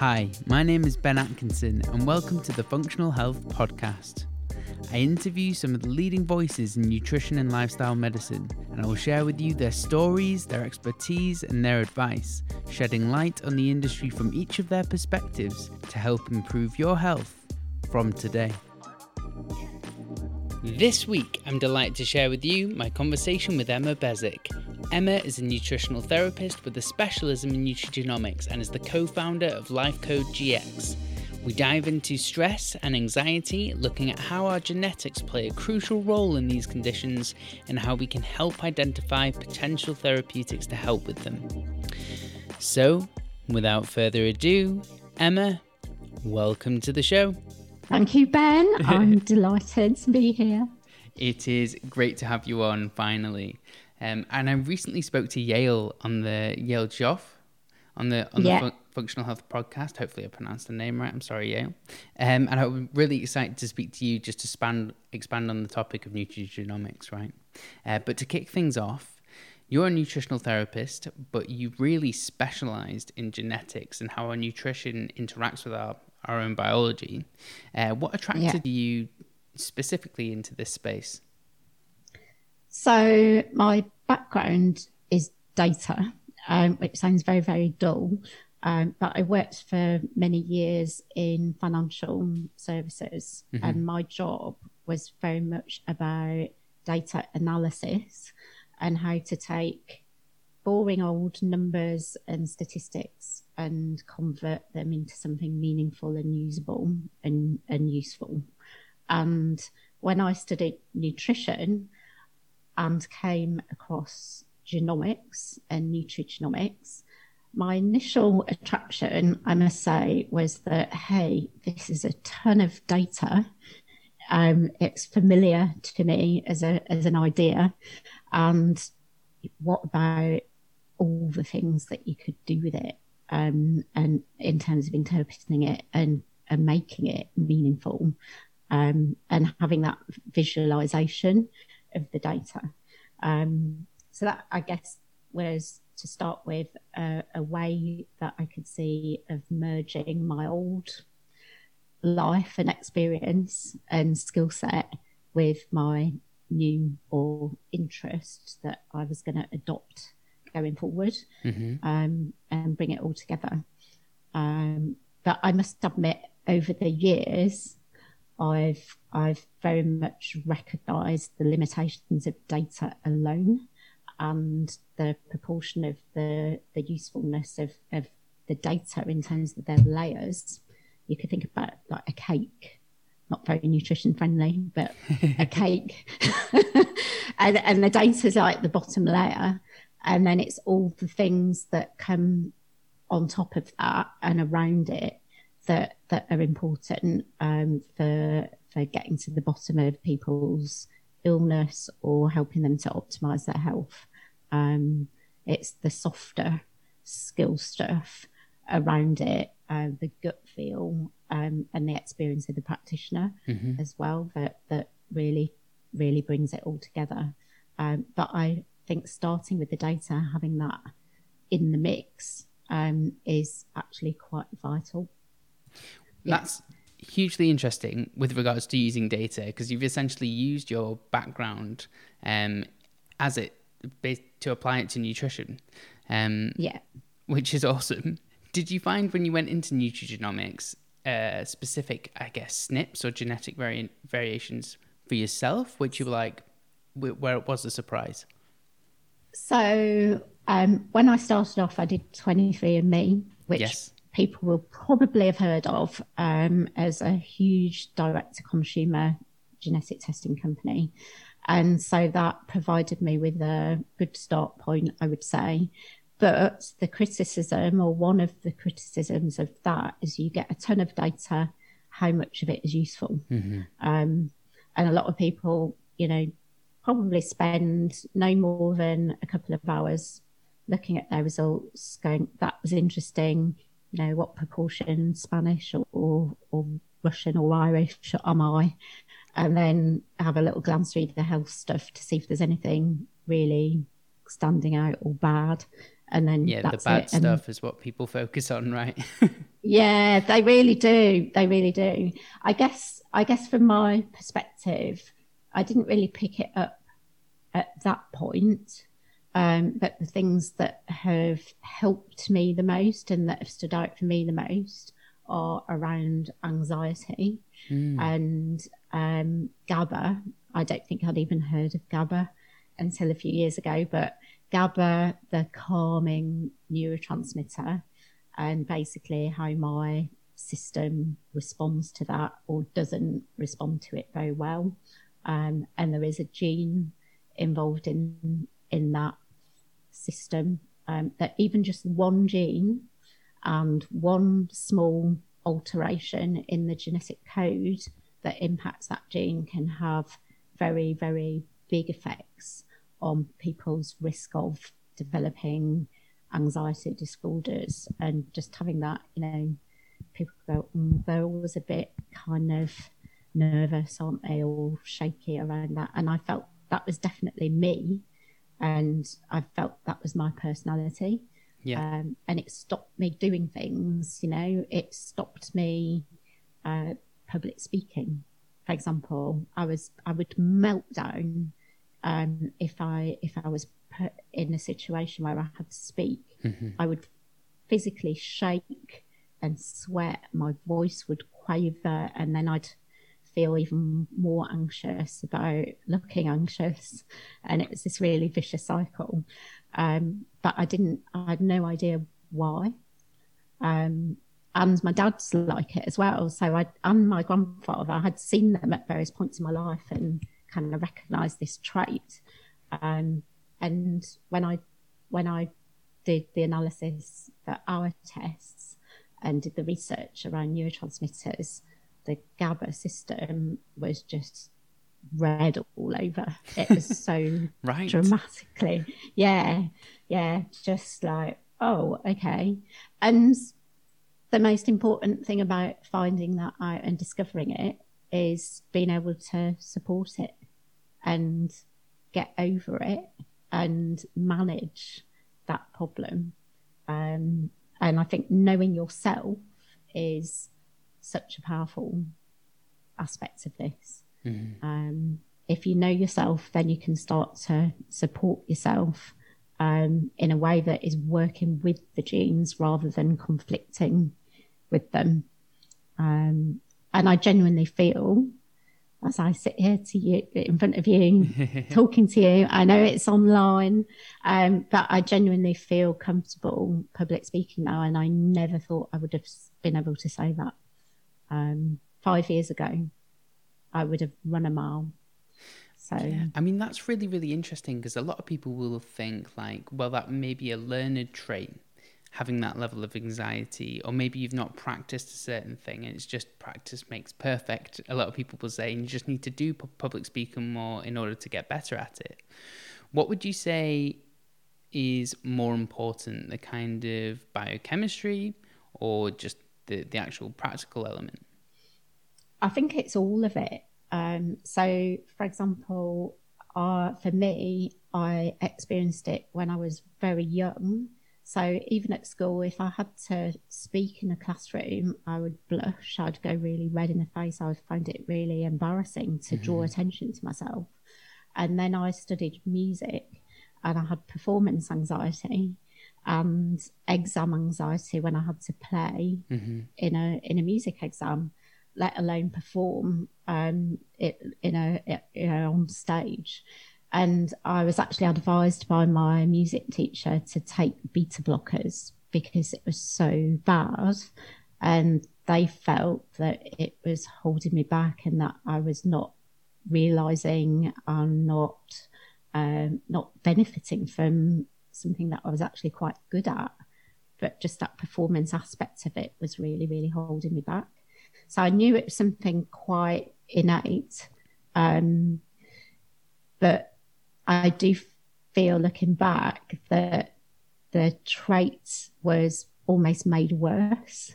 Hi, my name is Ben Atkinson, and welcome to the Functional Health Podcast. I interview some of the leading voices in nutrition and lifestyle medicine, and I will share with you their stories, their expertise, and their advice, shedding light on the industry from each of their perspectives to help improve your health from today. This week, I'm delighted to share with you my conversation with Emma Beswick. Emma is a nutritional therapist with a specialism in nutrigenomics and is the co founder of LifeCode GX. We dive into stress and anxiety, looking at how our genetics play a crucial role in these conditions and how we can help identify potential therapeutics to help with them. So, without further ado, Emma, welcome to the show. Thank you, Ben. I'm delighted to be here. It is great to have you on finally. Um, and I recently spoke to Yael on the Yael Joffe on the on yeah. the fun- Functional Health podcast. Hopefully, I pronounced the name right. I'm sorry, Yael. Um, and I'm really excited to speak to you just to expand expand on the topic of nutrigenomics, right? Uh, but to kick things off, you're a nutritional therapist, but you really specialized in genetics and how our nutrition interacts with our our own biology. Uh, what attracted yeah. you specifically into this space? So, my background is data, um, which sounds very, very dull. Um, but I worked for many years in financial services, mm-hmm. and my job was very much about data analysis and how to take boring old numbers and statistics and convert them into something meaningful and usable and, and useful. And when I studied nutrition and came across genomics and nutrigenomics, my initial attraction, I must say, was that, hey, this is a ton of data. Um, it's familiar to me as a as an idea. And what about all the things that you could do with it um, and in terms of interpreting it and, and making it meaningful um, and having that visualization of the data. Um, so that I guess was to start with a, a way that I could see of merging my old life and experience and skill set with my new or interest that I was going to adopt going forward mm-hmm. um, and bring it all together. Um, but I must admit, over the years, I've I've very much recognised the limitations of data alone and the proportion of the the usefulness of, of the data in terms of their layers. You could think about like a cake, not very nutrition friendly, but a cake, and and the data's like the bottom layer, and then it's all the things that come on top of that and around it that that are important um, for for getting to the bottom of people's illness or helping them to optimize their health. Um, it's the softer skill stuff around it, uh, the gut feel, um, and the experience of the practitioner mm-hmm. as well that that really really brings it all together. Um, but I think starting with the data, having that in the mix um, is actually quite vital. That's yeah. hugely interesting with regards to using data because you've essentially used your background um, as it to apply it to nutrition. Um, yeah, which is awesome. Did you find when you went into nutrigenomics uh, specific, I guess, SNPs or genetic vari- variations for yourself, which you were like, where it was a surprise? So um, when I started off, I did 23andMe, which yes. people will probably have heard of um, as a huge direct to consumer genetic testing company. And so that provided me with a good start point, I would say. But the criticism, or one of the criticisms of that, is you get a ton of data. How much of it is useful? Mm-hmm. Um, and a lot of people, you know, probably spend no more than a couple of hours looking at their results, going, that was interesting. You know, what proportion Spanish or, or, or Russian or Irish am I? And then have a little glance through the health stuff to see if there's anything really standing out or bad. and then yeah, the bad stuff is what people focus on, right? yeah, they really do. They really do. I guess. I guess from my perspective, I didn't really pick it up at that point. Um, but the things that have helped me the most and that have stood out for me the most are around anxiety mm. and um, GABA. I don't think I'd even heard of GABA until a few years ago, but GABA, the calming neurotransmitter, and basically how my system responds to that or doesn't respond to it very well. Um, and there is a gene involved in in that system. Um, that even just one gene and one small alteration in the genetic code that impacts that gene can have very very big effects on people's risk of developing anxiety disorders and just having that, you know, people go, mm, they're always a bit kind of nervous, aren't they, or shaky around that. And I felt that was definitely me. And I felt that was my personality. Yeah. Um, and it stopped me doing things, you know, it stopped me uh, public speaking. For example, I was I would melt down um, if I if I was put in a situation where I had to speak, mm-hmm. I would physically shake and sweat. My voice would quaver, and then I'd feel even more anxious about looking anxious, and it was this really vicious cycle. Um, but I didn't. I had no idea why. Um, and my dad's like it as well. So I and my grandfather, I had seen them at various points in my life, and kind of recognize this trait. Um, and when I when I did the analysis for our tests and did the research around neurotransmitters, the GABA system was just red all over. It was so right. dramatically, yeah, yeah, just like oh, okay. And the most important thing about finding that out and discovering it is being able to support it and get over it and manage that problem. Um, and I think knowing yourself is such a powerful aspect of this. Mm-hmm. Um, if you know yourself, then you can start to support yourself um, in a way that is working with the genes rather than conflicting with them. Um, and I genuinely feel as I sit here to you in front of you, talking to you. I know it's online, um, but I genuinely feel comfortable public speaking now, and I never thought I would have been able to say that um, five years ago. I would have run a mile. So yeah. I mean that's really really interesting because a lot of people will think like, well, that may be a learned trait having that level of anxiety, or maybe you've not practiced a certain thing and it's just practice makes perfect. A lot of people will say, you just need to do public speaking more in order to get better at it. What would you say is more important, the kind of biochemistry or just the, the actual practical element? I think it's all of it. Um, so, for example, uh, for me, I experienced it when I was very young so even at school, if I had to speak in a classroom, I would blush. I'd go really red in the face. I would find it really embarrassing to mm-hmm. draw attention to myself. And then I studied music and I had performance anxiety and exam anxiety when I had to play mm-hmm. in a in a music exam, let alone perform um, it in a you know on stage. And I was actually advised by my music teacher to take beta blockers because it was so bad. And they felt that it was holding me back and that I was not realizing and not um, not benefiting from something that I was actually quite good at. But just that performance aspect of it was really, really holding me back. So I knew it was something quite innate. Um, but I do feel looking back that the trait was almost made worse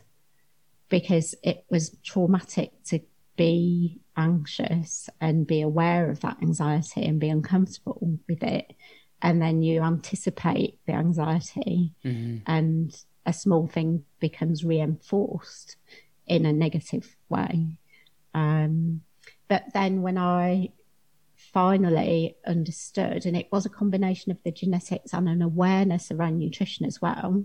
because it was traumatic to be anxious and be aware of that anxiety and be uncomfortable with it. And then you anticipate the anxiety, mm-hmm. and a small thing becomes reinforced in a negative way. Um, but then when I finally understood, and it was a combination of the genetics and an awareness around nutrition as well.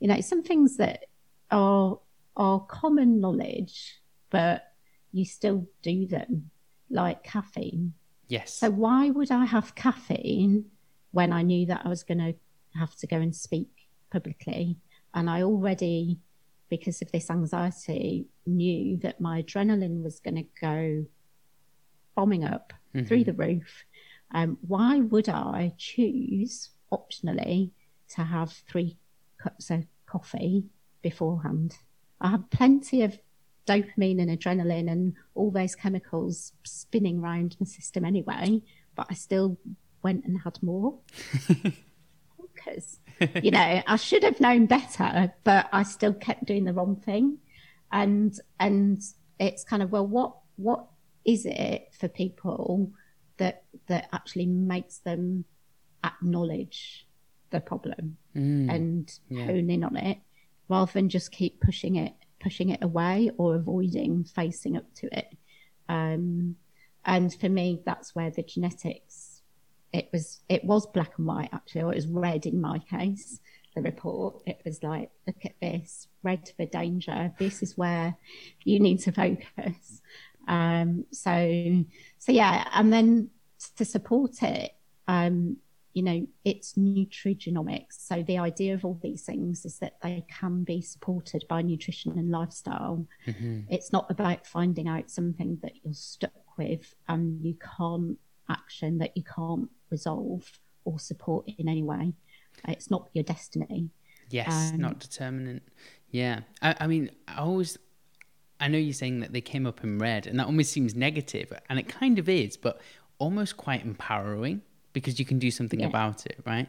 You know, some things that are are common knowledge, but you still do them, like caffeine. Yes. So why would I have caffeine when I knew that I was going to have to go and speak publicly, and I already, because of this anxiety, knew that my adrenaline was going to go bombing up mm-hmm. through the roof. Um, why would I choose optionally to have three cups of coffee beforehand? I have plenty of dopamine and adrenaline and all those chemicals spinning around my system anyway, but I still went and had more. because, you know, I should have known better, but I still kept doing the wrong thing. And and it's kind of well, what what is it for people that that actually makes them acknowledge the problem mm, and yeah. hone in on it rather than just keep pushing it pushing it away or avoiding facing up to it um, and for me that's where the genetics it was it was black and white actually or it was red in my case the report it was like look at this red for danger this is where you need to focus um, so, so yeah, and then to support it, um, you know, it's nutrigenomics. So the idea of all these things is that they can be supported by nutrition and lifestyle. Mm-hmm. It's not about finding out something that you're stuck with and you can't action that you can't resolve or support in any way. It's not your destiny. Yes, um, not determinant. Yeah, I, I mean, I always I know you're saying that they came up in red, and that almost seems negative, and it kind of is, but almost quite empowering because you can do something yeah. about it, right?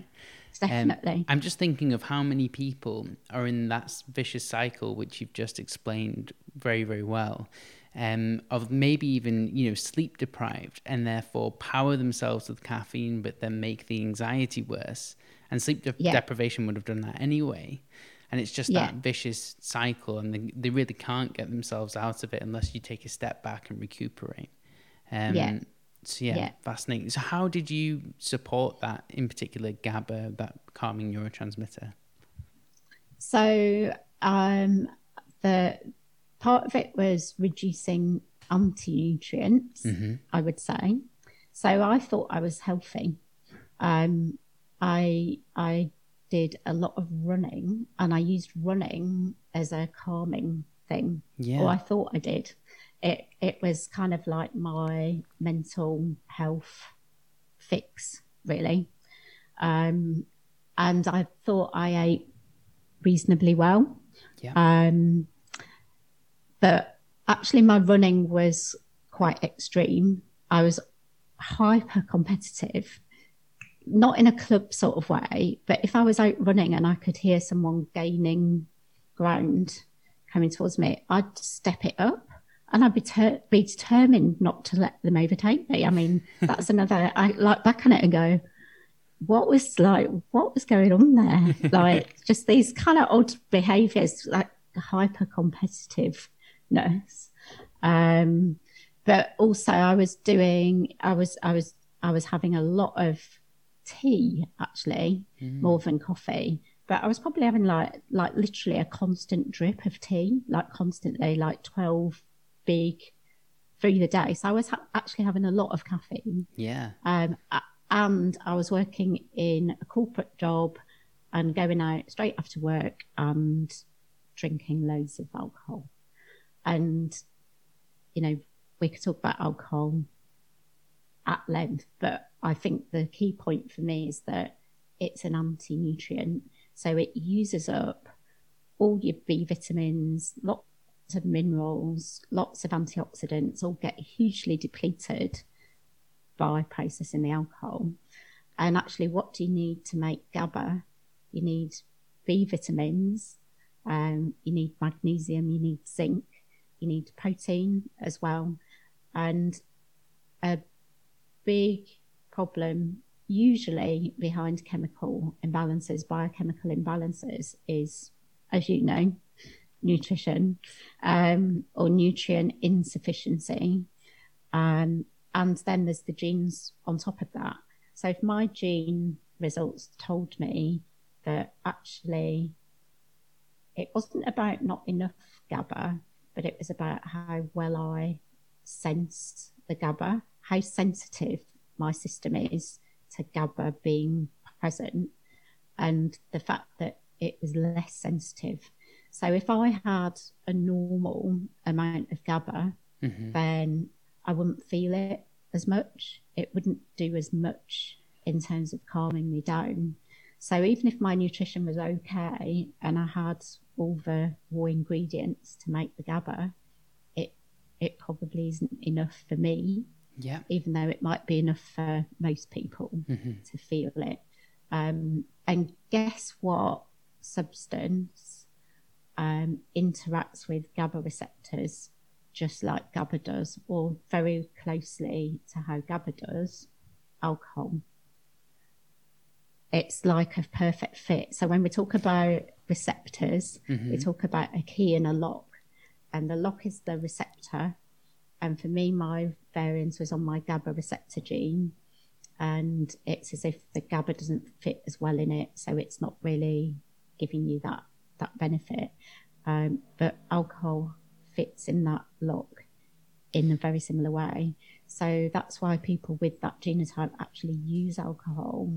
Definitely. Um, I'm just thinking of how many people are in that vicious cycle, which you've just explained very, very well, um, of maybe even you know sleep deprived and therefore power themselves with caffeine, but then make the anxiety worse. And sleep de- yeah. deprivation would have done that anyway and it's just yeah. that vicious cycle and they, they really can't get themselves out of it unless you take a step back and recuperate um, yeah. so yeah, yeah, fascinating so how did you support that in particular GABA that calming neurotransmitter so um, the part of it was reducing anti-nutrients mm-hmm. i would say so i thought i was healthy um, i i did a lot of running and I used running as a calming thing. Yeah. Or I thought I did. It it was kind of like my mental health fix, really. Um, and I thought I ate reasonably well. Yeah. Um, but actually, my running was quite extreme. I was hyper competitive not in a club sort of way, but if I was out running and I could hear someone gaining ground coming towards me, I'd step it up and I'd be, ter- be determined not to let them overtake me. I mean, that's another, I like back on it and go, what was like, what was going on there? like just these kind of odd behaviors, like hyper competitiveness. Um, but also I was doing, I was, I was, I was having a lot of tea actually mm. more than coffee. But i was probably having like like literally a constant drip of tea like constantly like 12 big through the day. So i was ha- actually having a lot of caffeine. Yeah. Um and i was working in a corporate job and going out straight after work and drinking loads of alcohol and you know we could talk about alcohol at length but I think the key point for me is that it's an anti nutrient. So it uses up all your B vitamins, lots of minerals, lots of antioxidants, all get hugely depleted by processing the alcohol. And actually, what do you need to make GABA? You need B vitamins, um, you need magnesium, you need zinc, you need protein as well. And a big problem usually behind chemical imbalances, biochemical imbalances, is, as you know, nutrition um, or nutrient insufficiency. Um, and then there's the genes on top of that. So if my gene results told me that actually it wasn't about not enough GABA, but it was about how well I sense the GABA, how sensitive my system is to GABA being present, and the fact that it was less sensitive. So if I had a normal amount of GABA, mm-hmm. then I wouldn't feel it as much. It wouldn't do as much in terms of calming me down. So even if my nutrition was okay and I had all the raw ingredients to make the GABA, it it probably isn't enough for me. Yeah. Even though it might be enough for most people mm-hmm. to feel it. Um, and guess what substance um, interacts with GABA receptors just like GABA does, or very closely to how GABA does? Alcohol it's like a perfect fit. So when we talk about receptors, mm-hmm. we talk about a key and a lock, and the lock is the receptor. And for me, my variance was on my GABA receptor gene, and it's as if the GABA doesn't fit as well in it, so it's not really giving you that that benefit. Um, but alcohol fits in that lock in a very similar way. So that's why people with that genotype actually use alcohol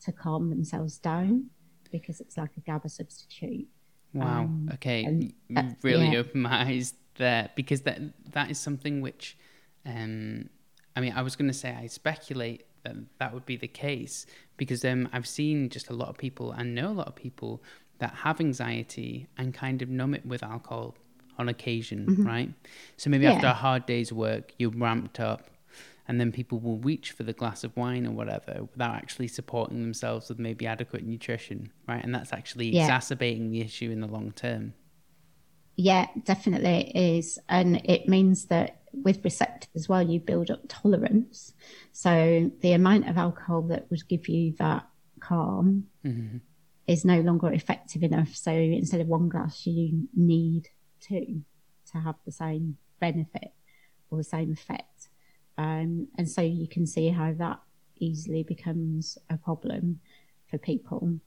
to calm themselves down because it's like a GABA substitute. Wow. Um, okay. And, uh, really yeah. opened my eyes there because that that is something which, um, I mean, I was going to say I speculate that that would be the case because um, I've seen just a lot of people and know a lot of people that have anxiety and kind of numb it with alcohol on occasion, mm-hmm. right? So maybe yeah. after a hard day's work, you're ramped up and then people will reach for the glass of wine or whatever without actually supporting themselves with maybe adequate nutrition, right? And that's actually yeah. exacerbating the issue in the long term. Yeah, definitely it is. And it means that with receptors as well, you build up tolerance. So the amount of alcohol that would give you that calm mm-hmm. is no longer effective enough. So instead of one glass, you need two to have the same benefit or the same effect. Um, and so you can see how that easily becomes a problem for people.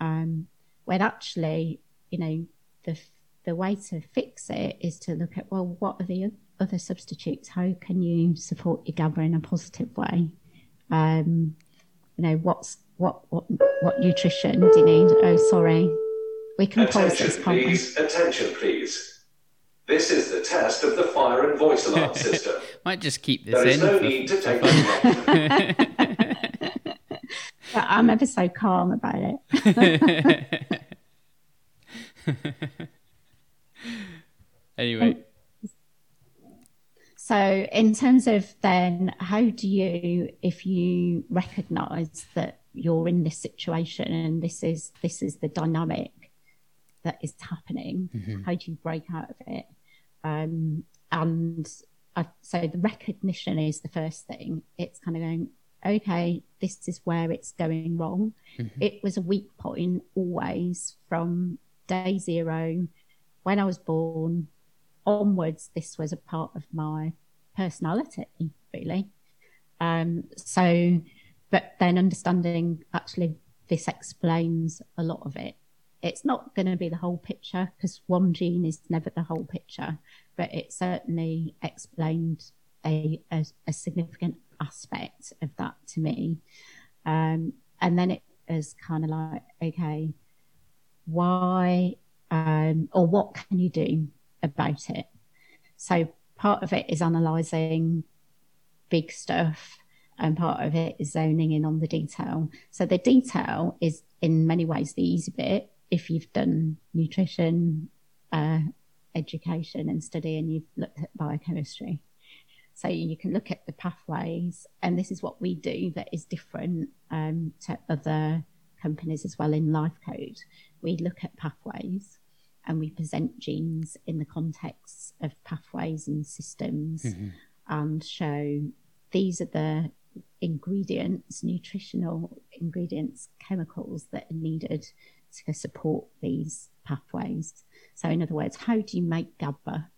Um, when actually, you know, the the way to fix it is to look at well, what are the other substitutes? How can you support your GABA in a positive way? Um, you know, what's what what what nutrition do you need? Oh, sorry, we can attention, pause this. Please, attention, please. This is the test of the fire and voice alarm system. Might just keep this there in. There is no need to take it. I'm ever so calm about it. anyway. Um, so, in terms of then, how do you, if you recognise that you're in this situation and this is this is the dynamic that is happening, mm-hmm. how do you break out of it? Um, and I, so the recognition is the first thing. It's kind of going, okay, this is where it's going wrong. Mm-hmm. It was a weak point always from day zero, when I was born onwards. This was a part of my personality, really. Um, so, but then understanding actually this explains a lot of it it's not going to be the whole picture because one gene is never the whole picture, but it certainly explained a, a, a significant aspect of that to me. Um, and then it is kind of like, okay, why um, or what can you do about it? So part of it is analysing big stuff and part of it is zoning in on the detail. So the detail is in many ways the easy bit if you've done nutrition uh, education and study and you've looked at biochemistry. So you can look at the pathways, and this is what we do that is different um, to other companies as well in Lifecode. We look at pathways and we present genes in the context of pathways and systems mm-hmm. and show these are the ingredients, nutritional ingredients, chemicals that are needed to support these pathways. So, in other words, how do you make GABA?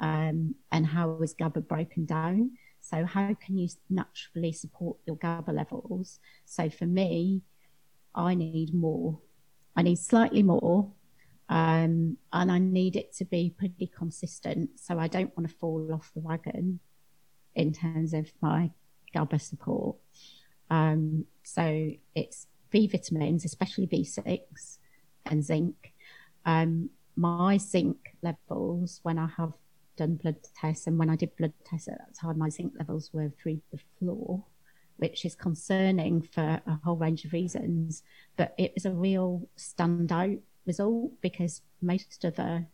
Um, and how is GABA broken down? So, how can you naturally support your GABA levels? So, for me, I need more. I need slightly more, um, and I need it to be pretty consistent. So, I don't want to fall off the wagon in terms of my GABA support. Um, so, it's B vitamins, especially B6 and zinc. Um, my zinc levels, when I have done blood tests, and when I did blood tests at that time, my zinc levels were through the floor, which is concerning for a whole range of reasons. But it was a real standout result because most of the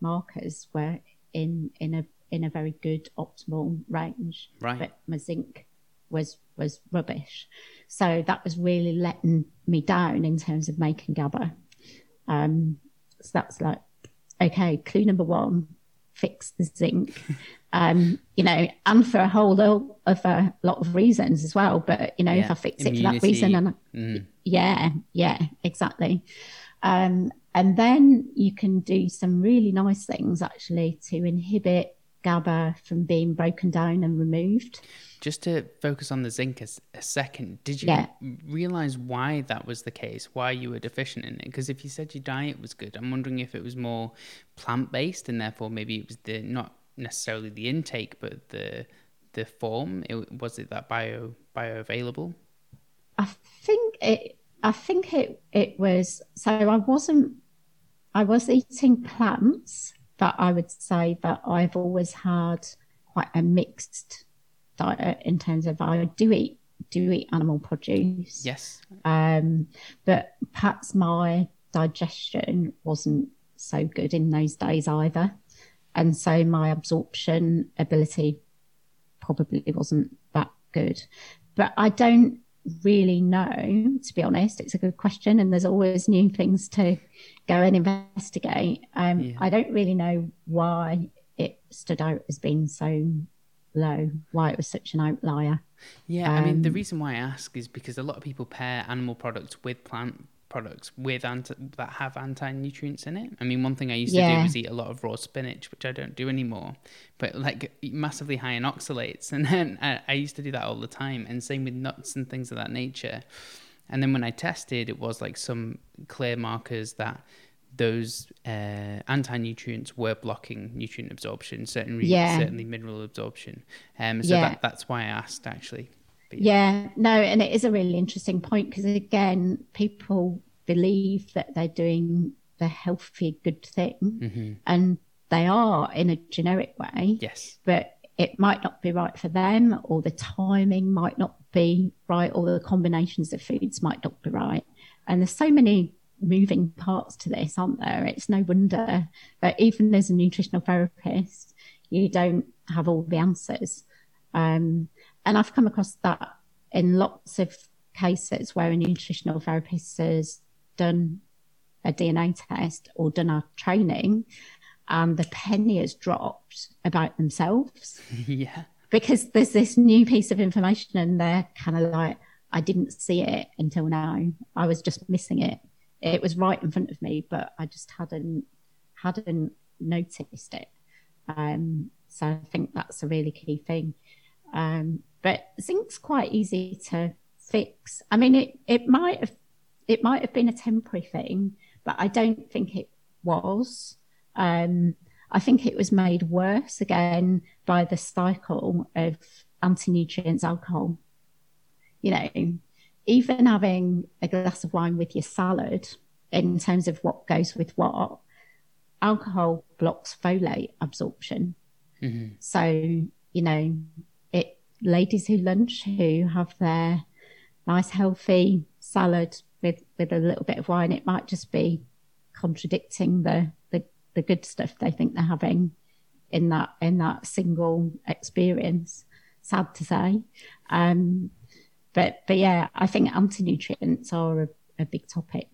markers were in in a in a very good optimal range. Right. But my zinc was was rubbish. So that was really letting me down in terms of making GABA. Um, so that's like, okay, clue number one, fix the zinc. Um, you know, and for a whole lot of a lot of reasons as well. But you know, yeah. if I fix Immunity. it for that reason, and mm. yeah, yeah, exactly. Um, and then you can do some really nice things actually to inhibit GABA from being broken down and removed. Just to focus on the zinc a, a second, did you yeah. realize why that was the case? Why you were deficient in it? Because if you said your diet was good, I'm wondering if it was more plant based and therefore maybe it was the not necessarily the intake, but the the form. It, was it that bio bioavailable? I think it. I think it. It was. So I wasn't. I was eating plants but I would say that I've always had quite a mixed diet in terms of I do eat do eat animal produce. Yes. Um, but perhaps my digestion wasn't so good in those days either. And so my absorption ability probably wasn't that good. But I don't really know, to be honest. It's a good question, and there's always new things to go and investigate. Um, yeah. I don't really know why it stood out as being so low, why it was such an outlier. Yeah, um, I mean, the um, reason why I ask is because a lot of people pair animal products with plant products with anti- that have anti nutrients in it. I mean, one thing I used yeah. to do was eat a lot of raw spinach, which I don't do anymore, but like massively high in oxalates. And then I, I used to do that all the time. And same with nuts and things of that nature. And then when I tested, it was like some clear markers that those uh, anti nutrients were blocking nutrient absorption, certainly, yeah. certainly mineral absorption. Um, so yeah. that, that's why I asked actually. Yeah, no, and it is a really interesting point because again, people believe that they're doing the healthy, good thing, mm-hmm. and they are in a generic way. Yes, but it might not be right for them, or the timing might not be right, or the combinations of foods might not be right. And there's so many moving parts to this, aren't there? It's no wonder that even as a nutritional therapist, you don't have all the answers. Um, and I've come across that in lots of cases where a nutritional therapist has done a DNA test or done our training and the penny has dropped about themselves. yeah. Because there's this new piece of information and they're kind of like, I didn't see it until now. I was just missing it. It was right in front of me, but I just hadn't hadn't noticed it. Um, so I think that's a really key thing. Um, but zinc's quite easy to fix. I mean, it, it might have it might have been a temporary thing, but I don't think it was. Um, I think it was made worse again by the cycle of anti-nutrients alcohol. You know, even having a glass of wine with your salad in terms of what goes with what, alcohol blocks folate absorption. Mm-hmm. So, you know, ladies who lunch who have their nice healthy salad with with a little bit of wine it might just be contradicting the the, the good stuff they think they're having in that in that single experience sad to say. Um, but but yeah i think anti-nutrients are a, a big topic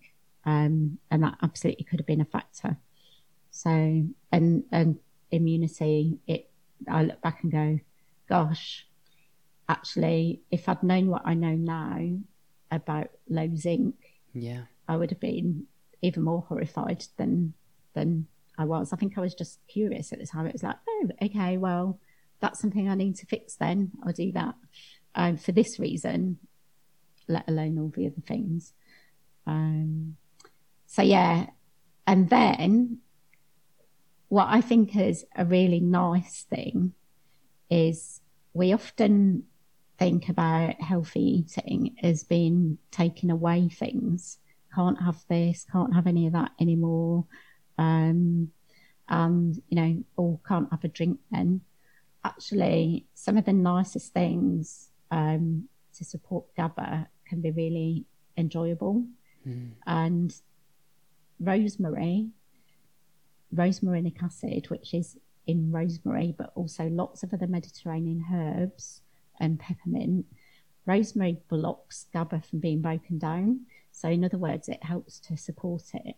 um, and that absolutely could have been a factor. So and and immunity it i look back and go gosh actually, if I'd known what I know now about low zinc, yeah, I would have been even more horrified than than I was. I think I was just curious at the time. It was like, oh, okay, well, that's something I need to fix. Then I'll do that um, for this reason, let alone all the other things. Um, so yeah, and then what I think is a really nice thing is we often think about healthy eating as being taking away things. Can't have this, can't have any of that anymore. Um, and, you know, or can't have a drink then. Actually, some of the nicest things um, to support GABA can be really enjoyable. Mm. And rosemary, rosmarinic acid, which is in rosemary, but also lots of other Mediterranean herbs and peppermint. Rosemary blocks GABA from being broken down. So, in other words, it helps to support it.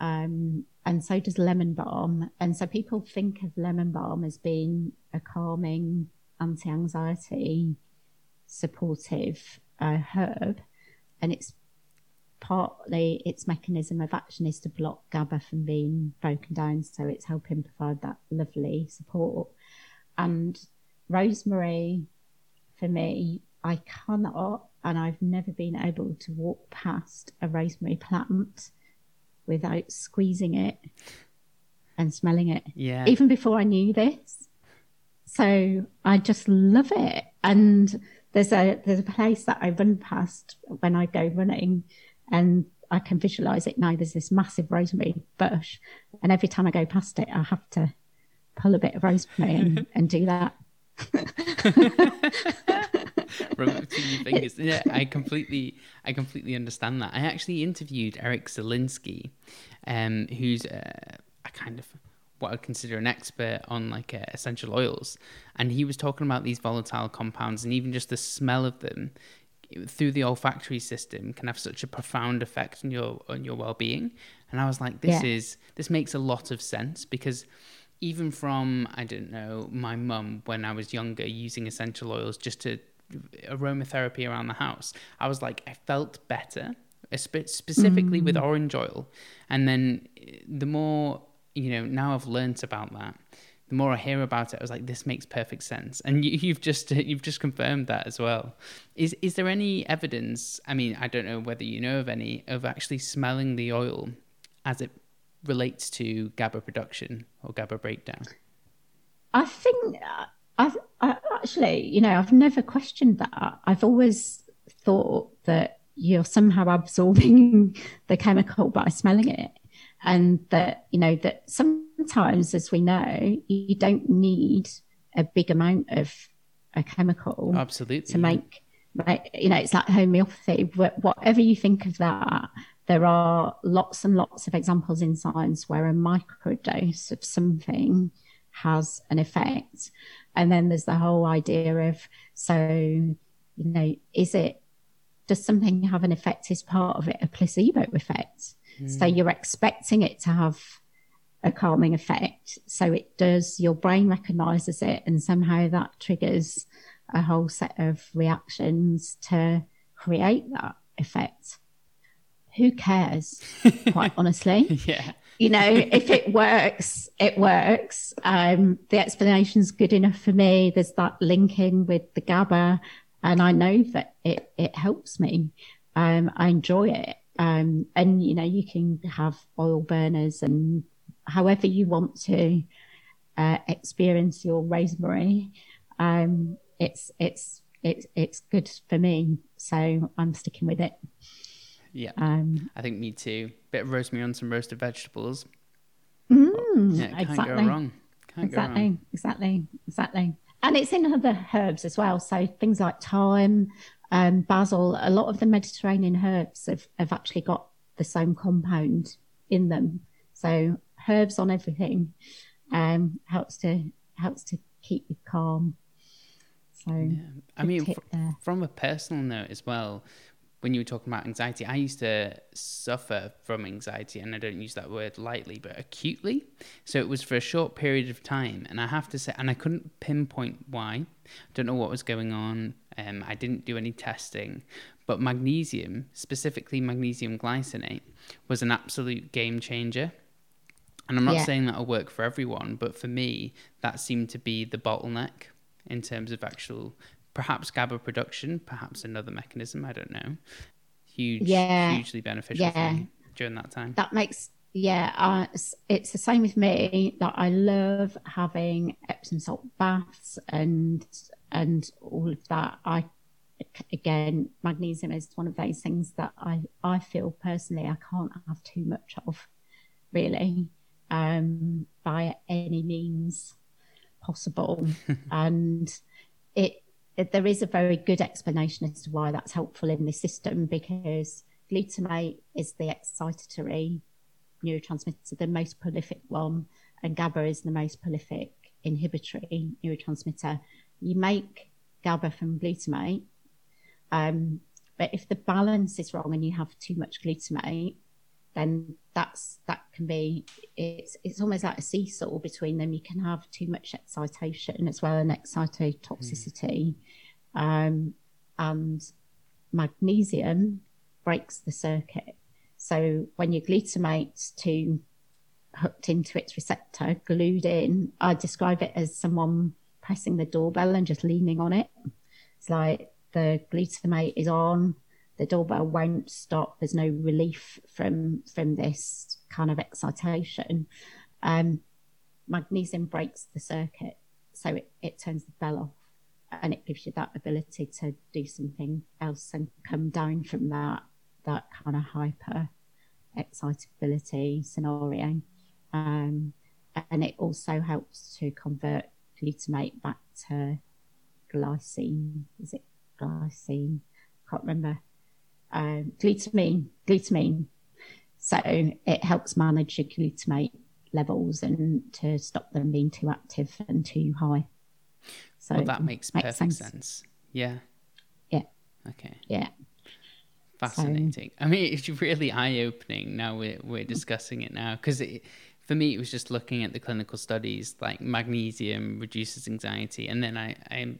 Um, and so does lemon balm. And so people think of lemon balm as being a calming, anti anxiety, supportive uh, herb. And it's partly its mechanism of action is to block GABA from being broken down. So it's helping provide that lovely support. And rosemary, for me, I cannot, and I've never been able to walk past a rosemary plant without squeezing it and smelling it. Yeah. Even before I knew this. So I just love it. And there's a there's a place that I run past when I go running and I can visualize it now. There's this massive rosemary bush. And every time I go past it, I have to pull a bit of rosemary and, and do that. your fingers. Yeah, I completely, I completely understand that. I actually interviewed Eric Zielinski, um, who's a, a kind of what I'd consider an expert on like uh, essential oils, and he was talking about these volatile compounds and even just the smell of them through the olfactory system can have such a profound effect on your on your well-being and i was like this yeah. is this makes a lot of sense because even from i don't know my mum when i was younger using essential oils just to aromatherapy around the house, I was like, I felt better, specifically mm. with orange oil. And then eh, the more, you know, now I've learnt about that, the more I hear about it, I was like, this makes perfect sense. And you, have just you've just confirmed that as well. Is is there any evidence? I mean, I don't know whether you know of any of actually smelling the oil as it relates to GABA production or GABA breakdown. I think uh, I've I, actually, you know, I've never questioned that. I've always thought that you're somehow absorbing the chemical by smelling it, and that you know that sometimes, as we know, you don't need a big amount of a chemical absolutely to make. Like, you know, it's like homeopathy. Whatever you think of that, there are lots and lots of examples in science where a microdose of something has an effect. And then there's the whole idea of so, you know, is it does something have an effect? Is part of it a placebo effect? Mm. So you're expecting it to have a calming effect. So it does, your brain recognizes it, and somehow that triggers a whole set of reactions to create that effect. Who cares, quite honestly? yeah you know, if it works, it works. Um, the explanation's good enough for me. There's that linking with the GABA, and I know that it it helps me. Um, I enjoy it. Um, and you know, you can have oil burners and however you want to uh, experience your rosemary. Um, it's it's it's it's good for me, so I'm sticking with it. Yeah. Um, I think me too. Bit of rosemary on some roasted vegetables. Mm, yeah, can't exactly. go wrong. Can't exactly, go wrong. exactly, exactly. And it's in other herbs as well. So things like thyme, um, basil, a lot of the Mediterranean herbs have, have actually got the same compound in them. So herbs on everything um, helps to helps to keep you calm. So yeah. I mean, fr- from a personal note as well, when you were talking about anxiety, I used to suffer from anxiety, and I don't use that word lightly, but acutely. So it was for a short period of time, and I have to say, and I couldn't pinpoint why. I don't know what was going on. Um, I didn't do any testing, but magnesium, specifically magnesium glycinate, was an absolute game changer. And I'm not yeah. saying that'll work for everyone, but for me, that seemed to be the bottleneck in terms of actual, perhaps GABA production, perhaps another mechanism. I don't know. Huge, yeah. hugely beneficial yeah. during that time. That makes yeah, uh, it's the same with me. That I love having Epsom salt baths and and all of that. I again, magnesium is one of those things that I I feel personally I can't have too much of, really, um, by any means possible, and it there is a very good explanation as to why that's helpful in this system because glutamate is the excitatory neurotransmitter, the most prolific one, and GABA is the most prolific inhibitory neurotransmitter. You make GABA from glutamate, um, but if the balance is wrong and you have too much glutamate, then that's that can be it's it's almost like a seesaw between them. You can have too much excitation as well and excitotoxicity, mm. Um, and magnesium breaks the circuit. So when your glutamate's too hooked into its receptor, glued in, I describe it as someone pressing the doorbell and just leaning on it. It's like the glutamate is on, the doorbell won't stop. There's no relief from from this kind of excitation. Um, magnesium breaks the circuit, so it, it turns the bell off, and it gives you that ability to do something else and come down from that that kind of hyper excitability scenario. Um, and it also helps to convert glutamate back to glycine. Is it glycine? Can't remember. Um, glutamine, glutamine. So it helps manage your glutamate levels and to stop them being too active and too high. So well, that makes, makes perfect sense. sense. Yeah. Yeah. Okay. Yeah. Fascinating. So, I mean, it's really eye opening. Now we're we're discussing it now because for me it was just looking at the clinical studies like magnesium reduces anxiety, and then I I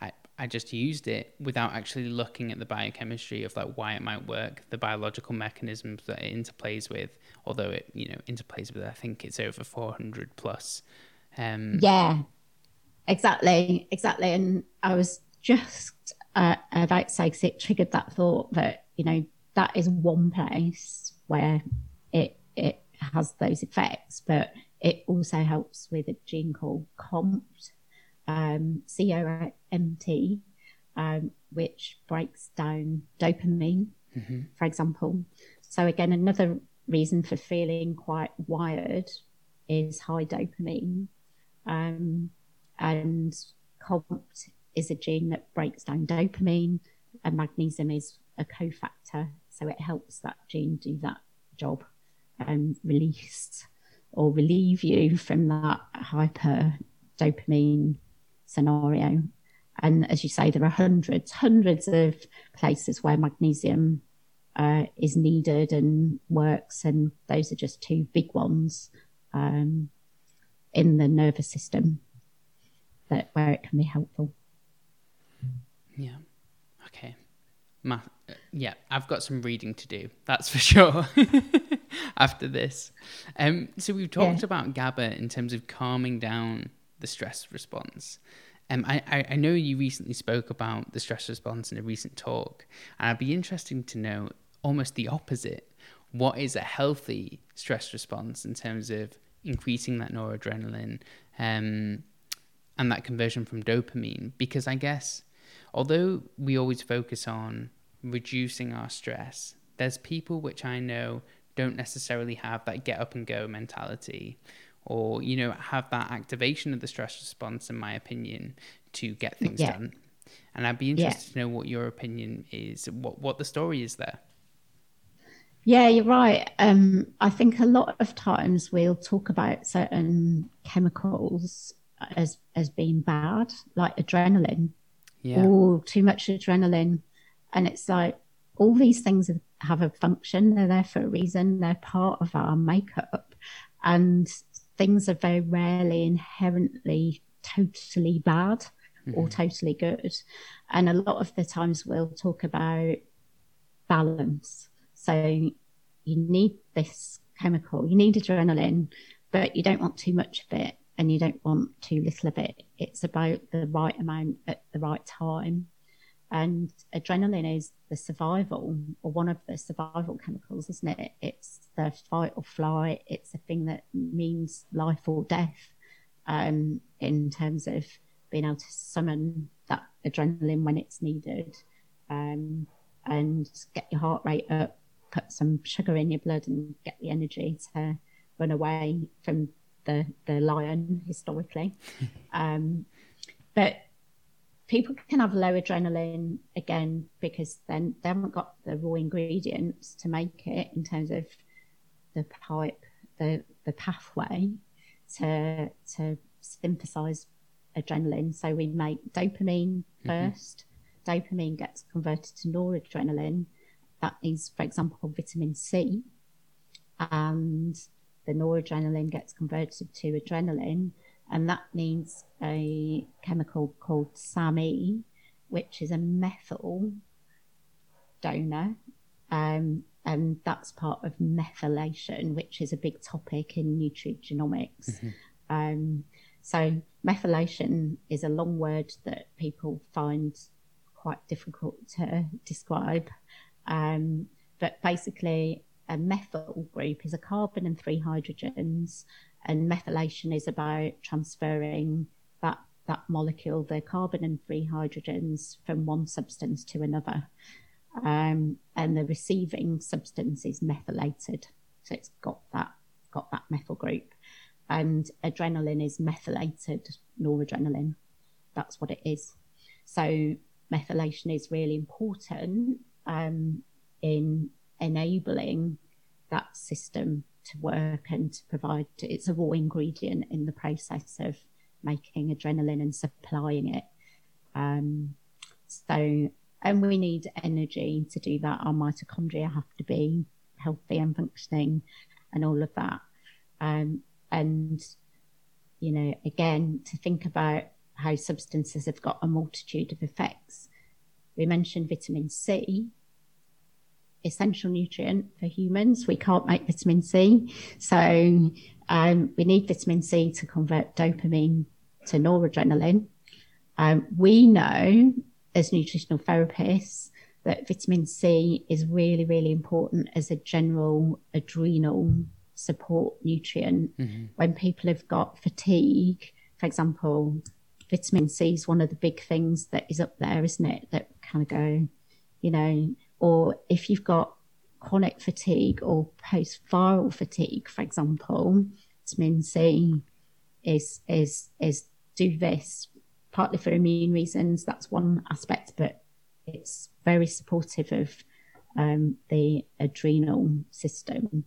I, I just used it without actually looking at the biochemistry of like why it might work, the biological mechanisms that it interplays with. Although it you know interplays with, I think it's over four hundred plus. Um, yeah, exactly, exactly. And I was just uh, about to say because it triggered that thought that you know, that is one place where it it has those effects, but it also helps with a gene called COMT, um, C-O-M-T, um, which breaks down dopamine, mm-hmm. for example. So again, another reason for feeling quite wired is high dopamine. Um, and COMT is a gene that breaks down dopamine, and magnesium is a cofactor, so it helps that gene do that job and release or relieve you from that hyper dopamine scenario. And as you say, there are hundreds, hundreds of places where magnesium uh, is needed and works, and those are just two big ones um, in the nervous system that where it can be helpful. Yeah. Okay. Ma- yeah, I've got some reading to do. That's for sure. After this, um, so we've talked yeah. about GABA in terms of calming down the stress response. Um, I, I, I know you recently spoke about the stress response in a recent talk, and I'd be interesting to know almost the opposite. What is a healthy stress response in terms of increasing that noradrenaline um, and that conversion from dopamine? Because I guess although we always focus on reducing our stress, there's people which I know don't necessarily have that get up and go mentality or, you know, have that activation of the stress response, in my opinion, to get things yeah. done. And I'd be interested yeah. to know what your opinion is, what, what the story is there. Yeah, you're right. Um, I think a lot of times we'll talk about certain chemicals as as being bad, like adrenaline. Yeah. Or too much adrenaline and it's like, all these things have a function. They're there for a reason. They're part of our makeup, and things are very rarely inherently totally bad mm-hmm. or totally good. And a lot of the times we'll talk about balance. So you need this chemical, you need adrenaline, but you don't want too much of it and you don't want too little of it. It's about the right amount at the right time. And adrenaline is the survival, or one of the survival chemicals, isn't it? It's the fight or flight. It's the thing that means life or death um, in terms of being able to summon that adrenaline when it's needed um, and get your heart rate up, put some sugar in your blood, and get the energy to run away from the, the lion historically. um, but people can have low adrenaline again because then they haven't got the raw ingredients to make it in terms of the pipe, the the pathway to to synthesize adrenaline. So we make dopamine 1st mm-hmm. Dopamine gets converted to noradrenaline. That is, for example, vitamin C. And the noradrenaline gets converted to adrenaline and that means a chemical called SAMe, which is a methyl donor. Um, and that's part of methylation, which is a big topic in nutrigenomics. Mm-hmm. Um, so, methylation is a long word that people find quite difficult to describe. Um, but basically, a methyl group is a carbon and three hydrogens and methylation is about transferring that that molecule, the carbon and three hydrogens, from one substance to another. Um, and the receiving substance is methylated, so it's got that got that methyl group. And adrenaline is methylated noradrenaline. That's what it is. So methylation is really important um, in enabling that system to work and to provide it's a raw ingredient in the process of making adrenaline and supplying it. Um, so and we need energy to do that. Our mitochondria have to be healthy and functioning and all of that. Um, and you know again to think about how substances have got a multitude of effects. We mentioned vitamin c essential nutrient for humans. We can't make vitamin C. So um, we need vitamin C to convert dopamine to noradrenaline. Um, we know as nutritional therapists that vitamin C is really, really important as a general adrenal support nutrient. Mm-hmm. When people have got fatigue, for example, vitamin C is one of the big things that is up there, isn't it? That kind of go, you know, or if you've got chronic fatigue or post viral fatigue, for example, vitamin C is is is do this partly for immune reasons. That's one aspect, but it's very supportive of um, the adrenal system,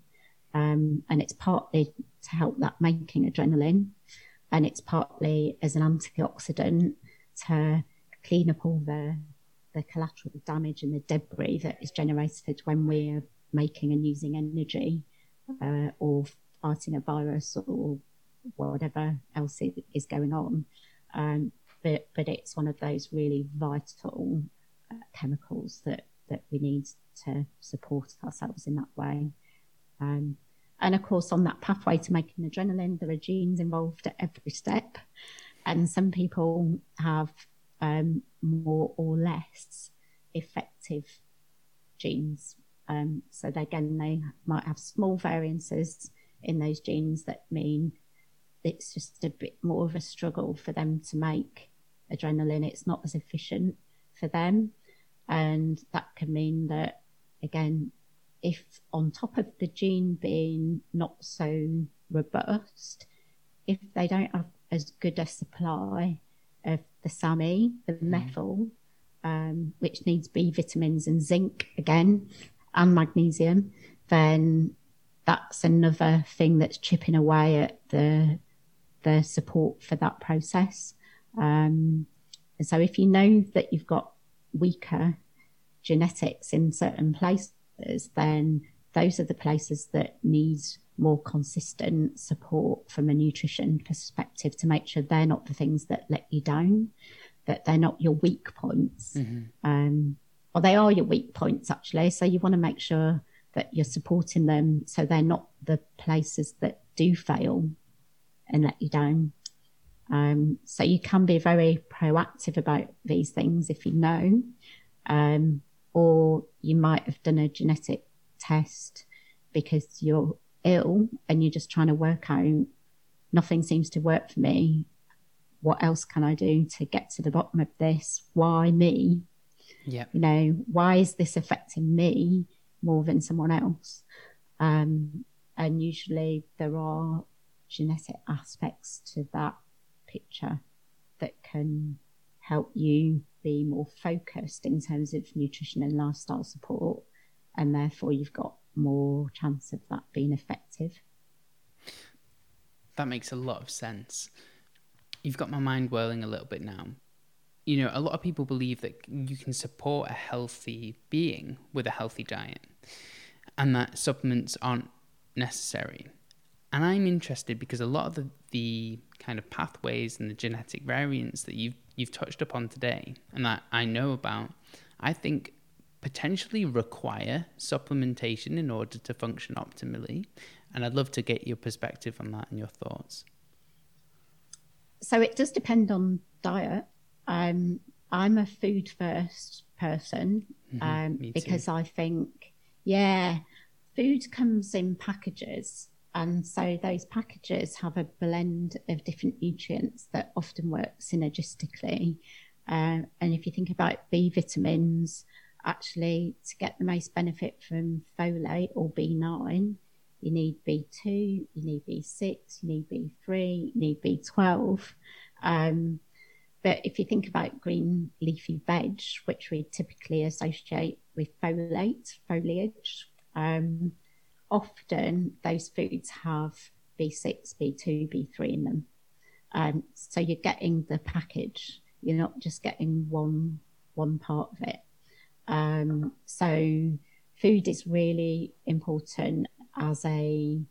um, and it's partly to help that making adrenaline, and it's partly as an antioxidant to clean up all the the collateral damage and the debris that is generated when we're making and using energy uh, or fighting a virus or whatever else is going on. Um, but, but it's one of those really vital uh, chemicals that, that we need to support ourselves in that way. Um, and of course, on that pathway to making adrenaline, there are genes involved at every step. And some people have um, more or less effective genes. Um, so again, they might have small variances in those genes that mean it's just a bit more of a struggle for them to make adrenaline. It's not as efficient for them. And that can mean that, again, if on top of the gene being not so robust, if they don't have as good a supply of the SAMe, the mm-hmm. methyl, um, which needs B vitamins and zinc again, and magnesium, then that's another thing that's chipping away at the the support for that process. Um, and so, if you know that you've got weaker genetics in certain places, then those are the places that need more consistent support from a nutrition perspective to make sure they're not the things that let you down, that they're not your weak points. Mm-hmm. Um, or they are your weak points, actually. So you want to make sure that you're supporting them so they're not the places that do fail and let you down. Um, so you can be very proactive about these things if you know, um, or you might have done a genetic test because you're ill and you're just trying to work out nothing seems to work for me. What else can I do to get to the bottom of this? Why me? Yeah. You know, why is this affecting me more than someone else? Um, and usually there are genetic aspects to that picture that can help you be more focused in terms of nutrition and lifestyle support. And therefore, you've got more chance of that being effective. That makes a lot of sense. You've got my mind whirling a little bit now. You know, a lot of people believe that you can support a healthy being with a healthy diet and that supplements aren't necessary. And I'm interested because a lot of the, the kind of pathways and the genetic variants that you've you've touched upon today and that I know about, I think potentially require supplementation in order to function optimally. And I'd love to get your perspective on that and your thoughts. So it does depend on diet. Um, I'm a food first person mm-hmm, um, because I think, yeah, food comes in packages. And so those packages have a blend of different nutrients that often work synergistically. Uh, and if you think about B vitamins, actually, to get the most benefit from folate or B9, you need B2, you need B6, you need B3, you need B12. Um, but if you think about green leafy veg, which we typically associate with folate, foliage, um, often those foods have B6, B2, B3 in them. Um, so you're getting the package. You're not just getting one one part of it. Um, so food is really important as a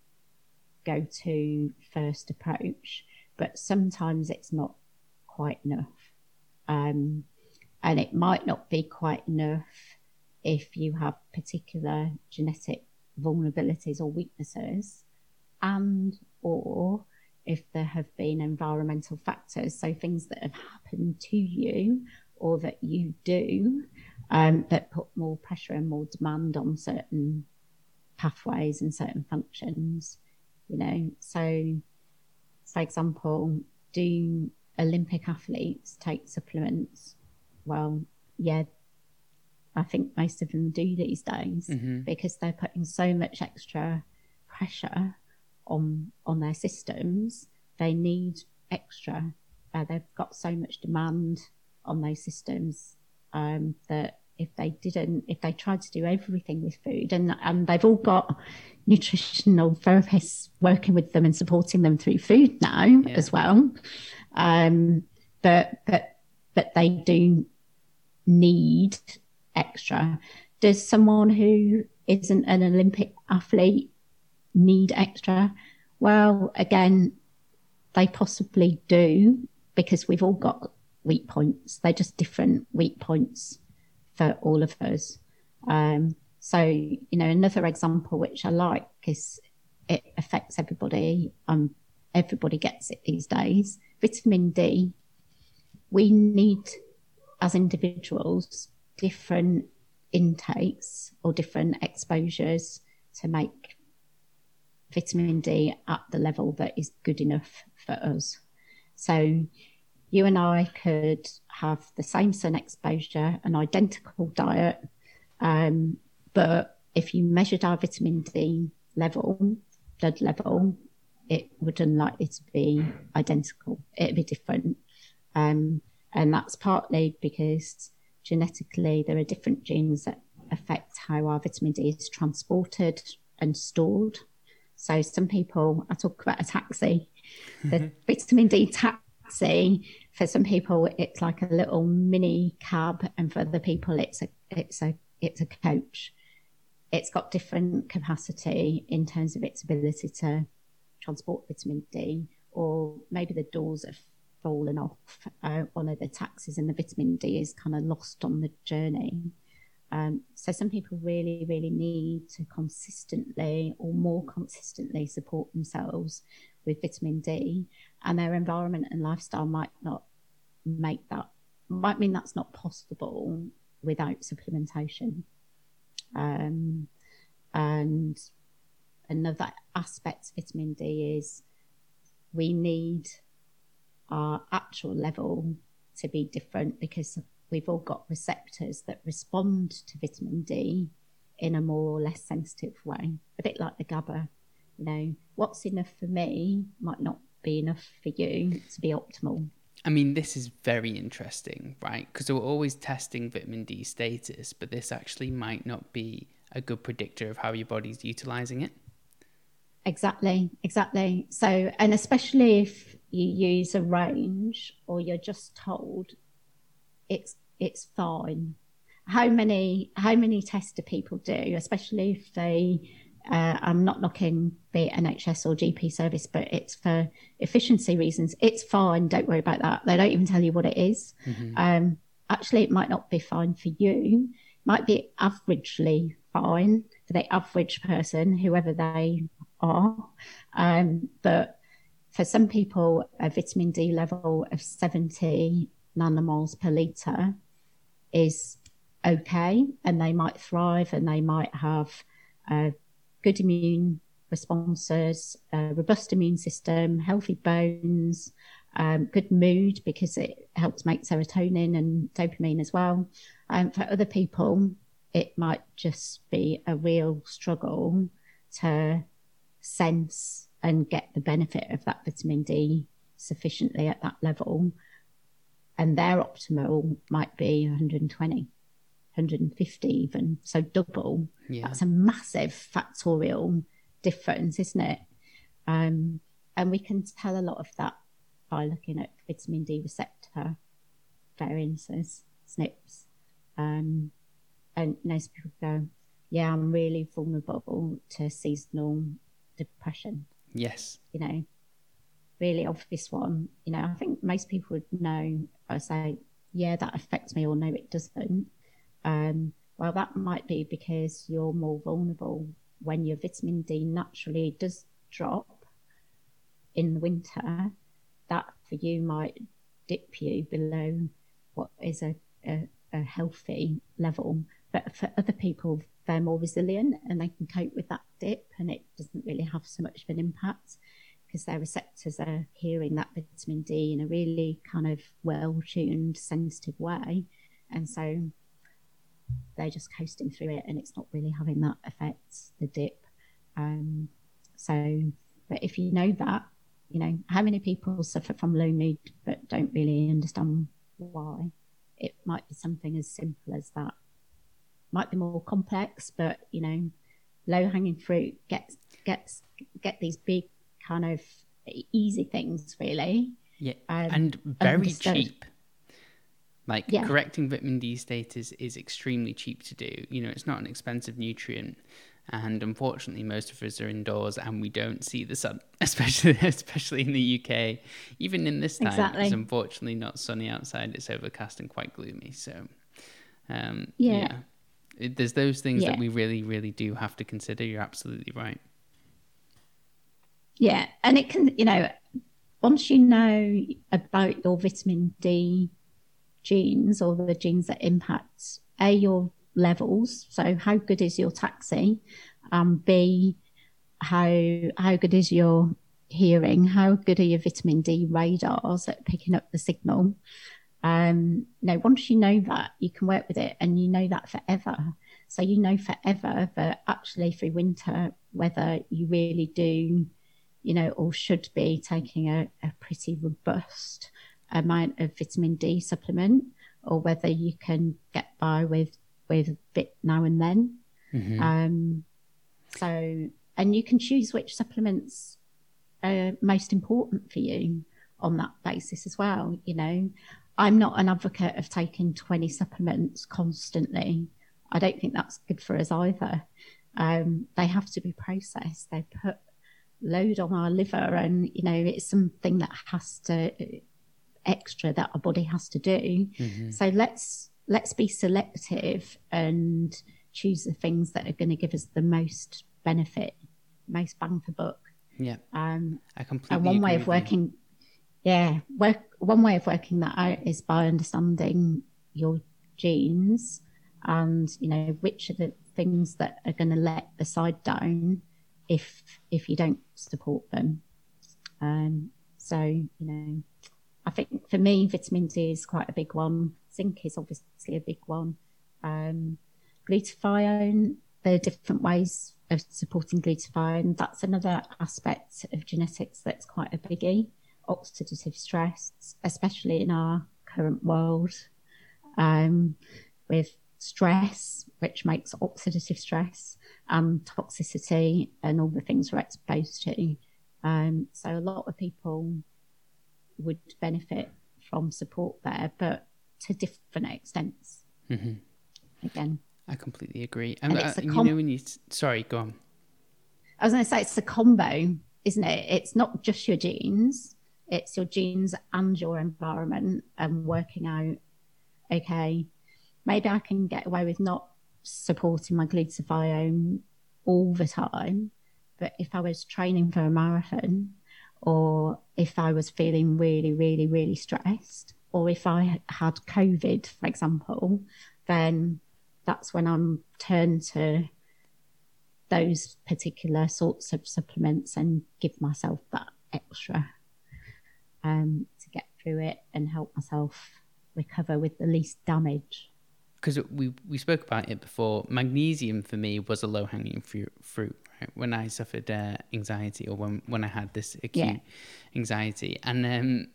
go-to first approach, but sometimes it's not quite enough. Um, and it might not be quite enough if you have particular genetic vulnerabilities or weaknesses and or if there have been environmental factors so things that have happened to you or that you do um, that put more pressure and more demand on certain pathways and certain functions you know so for example do olympic athletes take supplements well yeah I think most of them do these days mm-hmm. because they're putting so much extra pressure on on their systems. They need extra. Uh, they've got so much demand on those systems um, that if they didn't, if they tried to do everything with food, and and they've all got nutritional therapists working with them and supporting them through food now yeah. as well. Um, but but but they do need extra. Does someone who isn't an Olympic athlete need extra? Well, again, they possibly do because we've all got weak points. They're just different weak points for all of us. Um, so, you know, another example which I like is it affects everybody. Um, everybody gets it these days. Vitamin D. We need, as individuals, different intakes or different exposures to make vitamin D at the level that is good enough for us. So you and I could have the same sun exposure, an identical diet, um, but if you measured our vitamin D level, blood level, it would unlikely to be identical. It'd be different. Um, and that's partly because genetically, there are different genes that affect how our vitamin D is transported and stored. So some people, I talk about a taxi, the mm-hmm. vitamin D taxi taxi for some people it's like a little mini cab and for other people it's a it's a it's a coach. It's got different capacity in terms of its ability to transport vitamin d or maybe the doors have fallen off uh, one of the taxis and the vitamin d is kind of lost on the journey. Um, so some people really, really need to consistently or more consistently support themselves with vitamin D, and their environment and lifestyle might not make that. Might mean that's not possible without supplementation. Um, and another aspect of vitamin D is we need our actual level to be different because we've all got receptors that respond to vitamin D in a more or less sensitive way, a bit like the GABA. You know, what's enough for me might not be enough for you to be optimal. I mean, this is very interesting, right? Because we're always testing vitamin D status, but this actually might not be a good predictor of how your body's utilizing it. Exactly, exactly. So, and especially if you use a range or you're just told it's it's fine. How many how many tests do people do, especially if they uh, I'm not knocking the NHS or GP service, but it's for efficiency reasons. It's fine. Don't worry about that. They don't even tell you what it is. Mm-hmm. Um, actually, it might not be fine for you. It might be averagely fine for the average person, whoever they are. Um, but for some people, a vitamin D level of 70 nanomoles per litre is okay and they might thrive and they might have uh, good immune responses, a robust immune system, healthy bones, um, good mood because it helps make serotonin and dopamine as well. Um, for other people, it might just be a real struggle to sense and get the benefit of that vitamin D sufficiently at that level and their optimal might be 120 150 even so double. Yeah. that's a massive factorial difference isn't it? Um, and we can tell a lot of that by looking at vitamin d receptor variances SNPs um, and most people go yeah i'm really vulnerable to seasonal depression. Yes. You know really obvious one, you know, I think most people would know, I say, yeah, that affects me, or no, it doesn't. Um, well, that might be because you're more vulnerable when your vitamin D naturally does drop in the winter. That for you might dip you below what is a, a, a healthy level. But for other people, they're more resilient and they can cope with that dip, and it doesn't really have so much of an impact because their receptors are hearing that vitamin D in a really kind of well tuned, sensitive way. And so they're just coasting through it and it's not really having that effect, the dip. Um, so, but if you know that, you know, how many people suffer from low mood but don't really understand why? It might be something as simple as that. Might be more complex, but you know, low hanging fruit gets gets get these big kind of easy things, really. Yeah, um, and very understood. cheap. Like yeah. correcting vitamin D status is extremely cheap to do. You know, it's not an expensive nutrient, and unfortunately, most of us are indoors and we don't see the sun, especially especially in the UK. Even in this time, exactly. it's unfortunately not sunny outside. It's overcast and quite gloomy. So, um, yeah, yeah. It, there's those things yeah. that we really, really do have to consider. You're absolutely right. Yeah, and it can, you know, once you know about your vitamin D genes or the genes that impact a your levels, so how good is your taxi, um, b how how good is your hearing, how good are your vitamin D radars at picking up the signal. Um, know, once you know that, you can work with it, and you know that forever. So you know forever that actually through winter, whether you really do you know, or should be taking a, a pretty robust amount of vitamin D supplement, or whether you can get by with with a bit now and then. Mm-hmm. Um, so, and you can choose which supplements are most important for you on that basis as well. You know, I'm not an advocate of taking 20 supplements constantly. I don't think that's good for us either. Um, they have to be processed. They put load on our liver, and you know it's something that has to extra that our body has to do. Mm-hmm. So let's let's be selective and choose the things that are going to give us the most benefit, most bang for buck. Yeah, um, I completely. And one way of working, you. yeah, work. One way of working that out is by understanding your genes and you know which are the things that are going to let the side down if if you don't support them. Um, so you know, I think for me, vitamin D is quite a big one. Zinc is obviously a big one. Um, glutathione, there are different ways of supporting glutathione. That's another aspect of genetics that's quite a biggie. Oxidative stress, especially in our current world, um, with stress, which makes oxidative stress, toxicity, and all the things we're exposed to. Um, so a lot of people would benefit from support there, but to different extents. Mm-hmm. Again, I completely agree. And, and uh, com- you know when you sorry, go on. I was going to say it's a combo, isn't it? It's not just your genes; it's your genes and your environment, and working out. Okay, maybe I can get away with not supporting my glutathione all the time, but if I was training for a marathon, or if I was feeling really, really, really stressed, or if I had COVID, for example, then that's when I'm turned to those particular sorts of supplements and give myself that extra um, to get through it and help myself recover with the least damage. Because we we spoke about it before, magnesium for me was a low hanging fruit. When I suffered uh, anxiety or when when I had this acute yeah. anxiety, and um,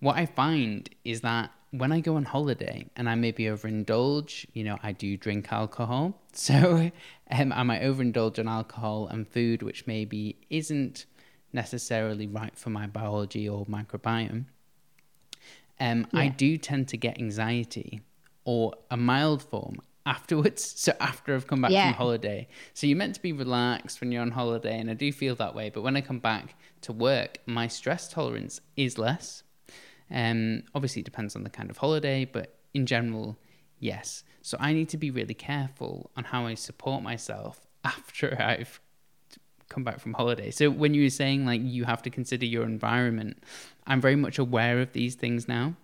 what I find is that when I go on holiday and I maybe overindulge, you know, I do drink alcohol. So um, I might overindulge on alcohol and food, which maybe isn't necessarily right for my biology or microbiome. Um, yeah. I do tend to get anxiety or a mild form afterwards. So after I've come back yeah. from holiday. So you're meant to be relaxed when you're on holiday, and I do feel that way. But when I come back to work, my stress tolerance is less. Um, obviously, it depends on the kind of holiday, but in general, yes. So I need to be really careful on how I support myself after I've come back from holiday. So when you were saying like you have to consider your environment, I'm very much aware of these things now.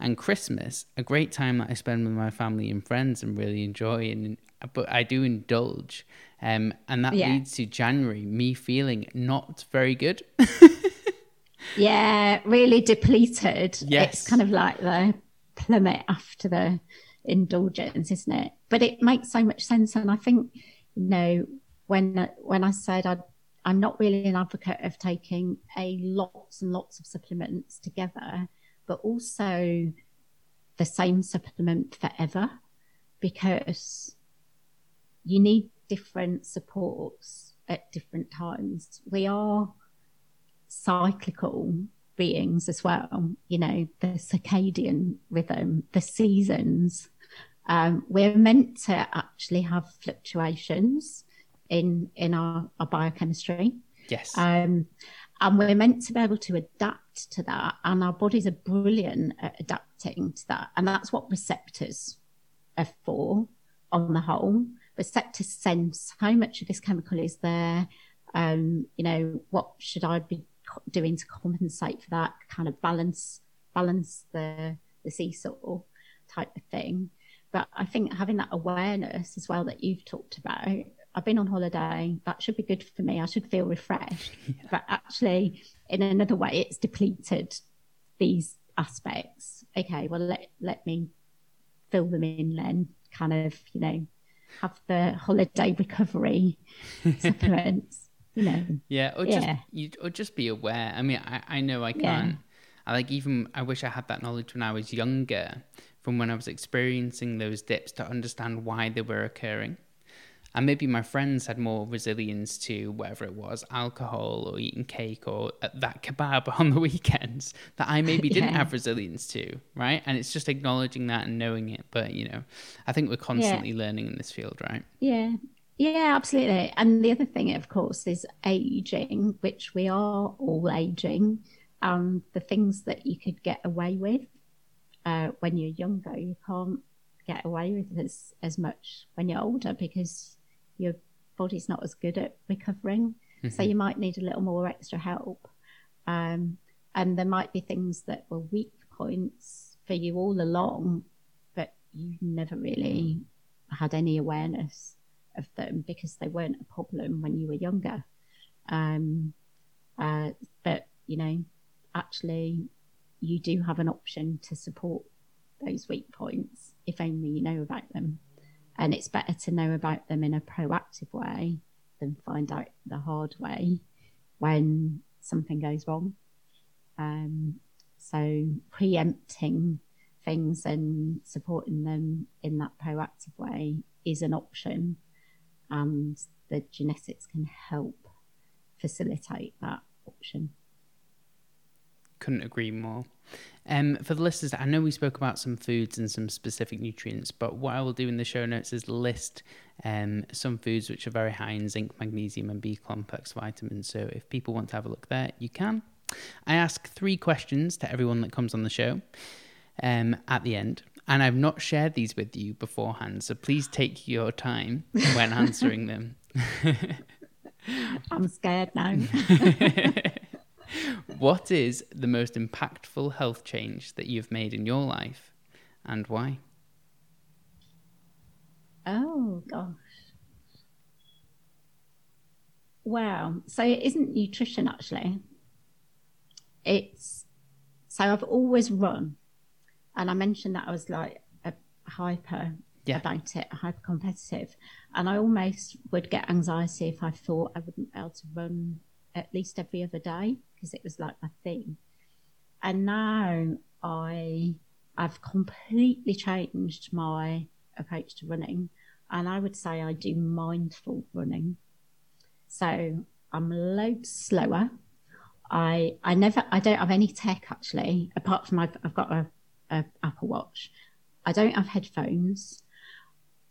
And Christmas, a great time that I spend with my family and friends and really enjoy and but I do indulge. Um, and that yeah. leads to January, me feeling not very good. Yeah, really depleted. Yes. It's kind of like the plummet after the indulgence, isn't it? But it makes so much sense. And I think, you know, when when I said i I'm not really an advocate of taking a lots and lots of supplements together, but also the same supplement forever because you need different supports at different times. We are cyclical beings as well. You know, the circadian rhythm, the seasons. Um, we're meant to actually have fluctuations in in our, our biochemistry. Yes. Um, and we're meant to be able to adapt to that, and our bodies are brilliant at adapting to that, and that's what receptors are for. On the whole, receptors sense how much of this chemical is there. Um, you know, what should I be doing to compensate for that kind of balance balance the the seesaw type of thing but i think having that awareness as well that you've talked about i've been on holiday that should be good for me i should feel refreshed yeah. but actually in another way it's depleted these aspects okay well let, let me fill them in then kind of you know have the holiday recovery supplements you know. Yeah, or yeah. just you or just be aware. I mean, I, I know I can't. Yeah. I like even I wish I had that knowledge when I was younger, from when I was experiencing those dips to understand why they were occurring. And maybe my friends had more resilience to whatever it was, alcohol or eating cake or uh, that kebab on the weekends that I maybe didn't yeah. have resilience to, right? And it's just acknowledging that and knowing it. But you know, I think we're constantly yeah. learning in this field, right? Yeah, yeah, absolutely. And the other thing, of course, is aging, which we are all aging. And the things that you could get away with uh, when you're younger, you can't get away with as, as much when you're older because your body's not as good at recovering. Mm-hmm. So you might need a little more extra help. Um, and there might be things that were weak points for you all along, but you never really had any awareness of them because they weren't a problem when you were younger. Um, uh, but you know, actually, you do have an option to support those weak points if only you know about them. And it's better to know about them in a proactive way than find out the hard way when something goes wrong. Um, so preempting things and supporting them in that proactive way is an option and the genetics can help facilitate that option. Couldn't agree more. Um, for the listeners, I know we spoke about some foods and some specific nutrients, but what I will do in the show notes is list um, some foods which are very high in zinc, magnesium, and B complex vitamins. So if people want to have a look there, you can. I ask three questions to everyone that comes on the show um, at the end. And I've not shared these with you beforehand, so please take your time when answering them. I'm scared now. what is the most impactful health change that you've made in your life and why? Oh, gosh. Wow. So it isn't nutrition actually. It's so I've always run and I mentioned that I was like a hyper yeah. about it, hyper competitive. And I almost would get anxiety if I thought I wouldn't be able to run at least every other day because it was like my thing. And now I I've completely changed my approach to running and I would say I do mindful running. So I'm loads slower. I I never I don't have any tech actually apart from I've, I've got a a Apple Watch. I don't have headphones.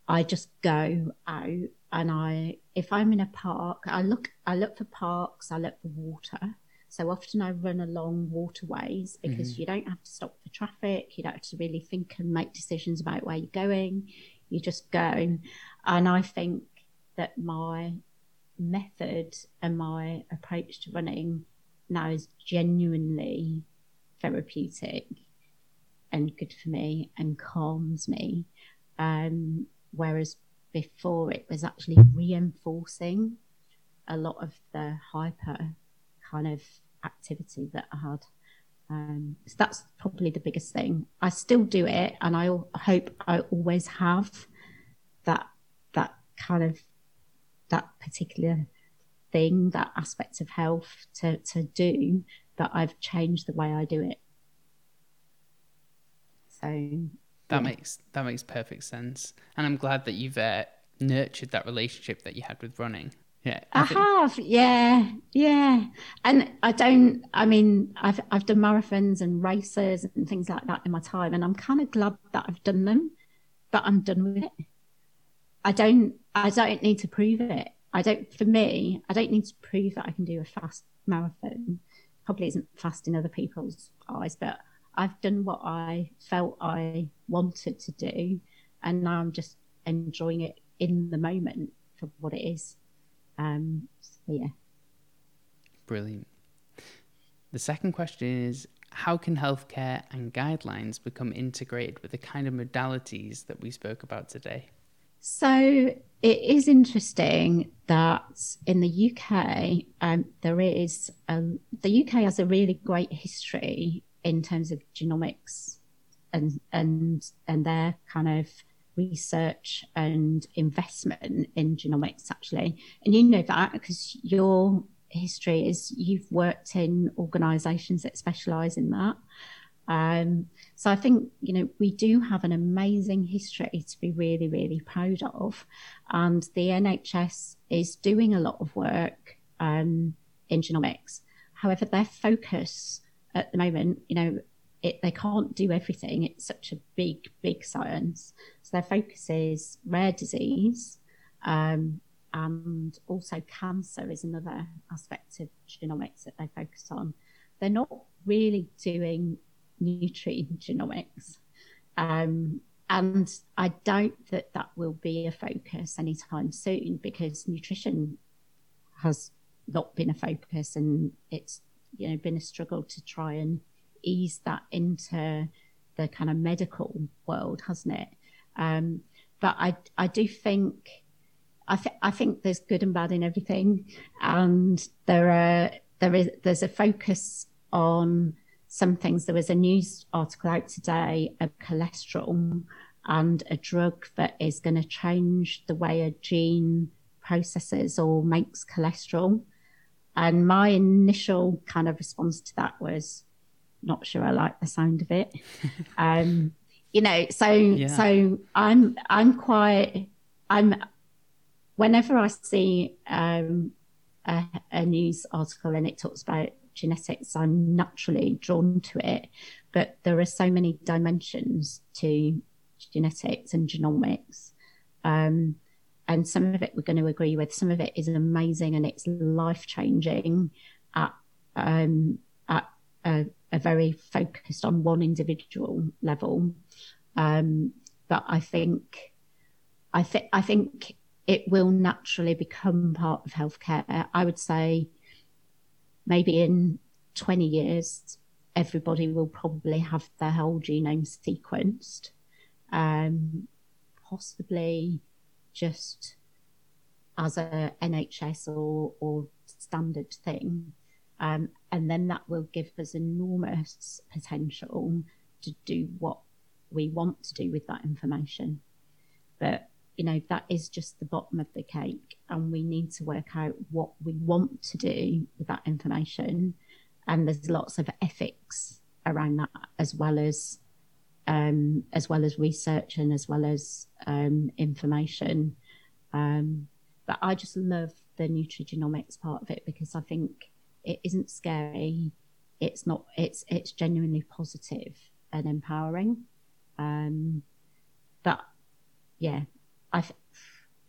I just go out and I if I'm in a park, I look I look for parks, I look for water. So often I run along waterways because mm-hmm. you don't have to stop for traffic, you don't have to really think and make decisions about where you're going. You just go. And I think that my method and my approach to running now is genuinely therapeutic and good for me and calms me. Um, whereas before it was actually reinforcing a lot of the hyper kind of activity that I had. Um, so that's probably the biggest thing. I still do it, and I hope I always have that that kind of that particular thing, that aspect of health to to do. But I've changed the way I do it. So that yeah. makes that makes perfect sense, and I'm glad that you've uh, nurtured that relationship that you had with running. Yeah, I, I think... have. Yeah, yeah, and I don't. I mean, I've I've done marathons and races and things like that in my time, and I'm kind of glad that I've done them, but I'm done with it. I don't. I don't need to prove it. I don't. For me, I don't need to prove that I can do a fast marathon. Probably isn't fast in other people's eyes, but I've done what I felt I wanted to do, and now I'm just enjoying it in the moment for what it is. Um, so yeah. Brilliant. The second question is how can healthcare and guidelines become integrated with the kind of modalities that we spoke about today? So it is interesting that in the UK, um, there is a, the UK has a really great history in terms of genomics and and and their kind of research and investment in genomics actually and you know that because your history is you've worked in organizations that specialize in that Um, so I think, you know, we do have an amazing history to be really, really proud of. And the NHS is doing a lot of work um, in genomics. However, their focus at the moment, you know, it, they can't do everything. It's such a big, big science. So their focus is rare disease, um, and also cancer is another aspect of genomics that they focus on. They're not really doing nutrigenomics. Um, and I doubt that that will be a focus anytime soon because nutrition has not been a focus and it's you know been a struggle to try and ease that into the kind of medical world, hasn't it? Um, but I I do think I think I think there's good and bad in everything, and there are there is there's a focus on some things. There was a news article out today of cholesterol and a drug that is going to change the way a gene processes or makes cholesterol. And my initial kind of response to that was, not sure I like the sound of it. um, you know, so yeah. so I'm I'm quite I'm whenever I see um, a, a, news article and it talks about genetics, I'm naturally drawn to it. But there are so many dimensions to genetics and genomics. Um, and some of it we're going to agree with. Some of it is amazing and it's life changing at, um, at a, a, very focused on one individual level. Um, but I think, I think, I think it will naturally become part of healthcare. I would say maybe in 20 years, everybody will probably have their whole genome sequenced. Um, possibly just as a NHS or, or standard thing. Um, and then that will give us enormous potential to do what we want to do with that information. But you know, that is just the bottom of the cake. And we need to work out what we want to do with that information. And there's lots of ethics around that as well as um, as well as research and as well as um, information. Um, but I just love the nutrigenomics part of it because I think it isn't scary. It's not. It's it's genuinely positive and empowering. Um, but yeah, I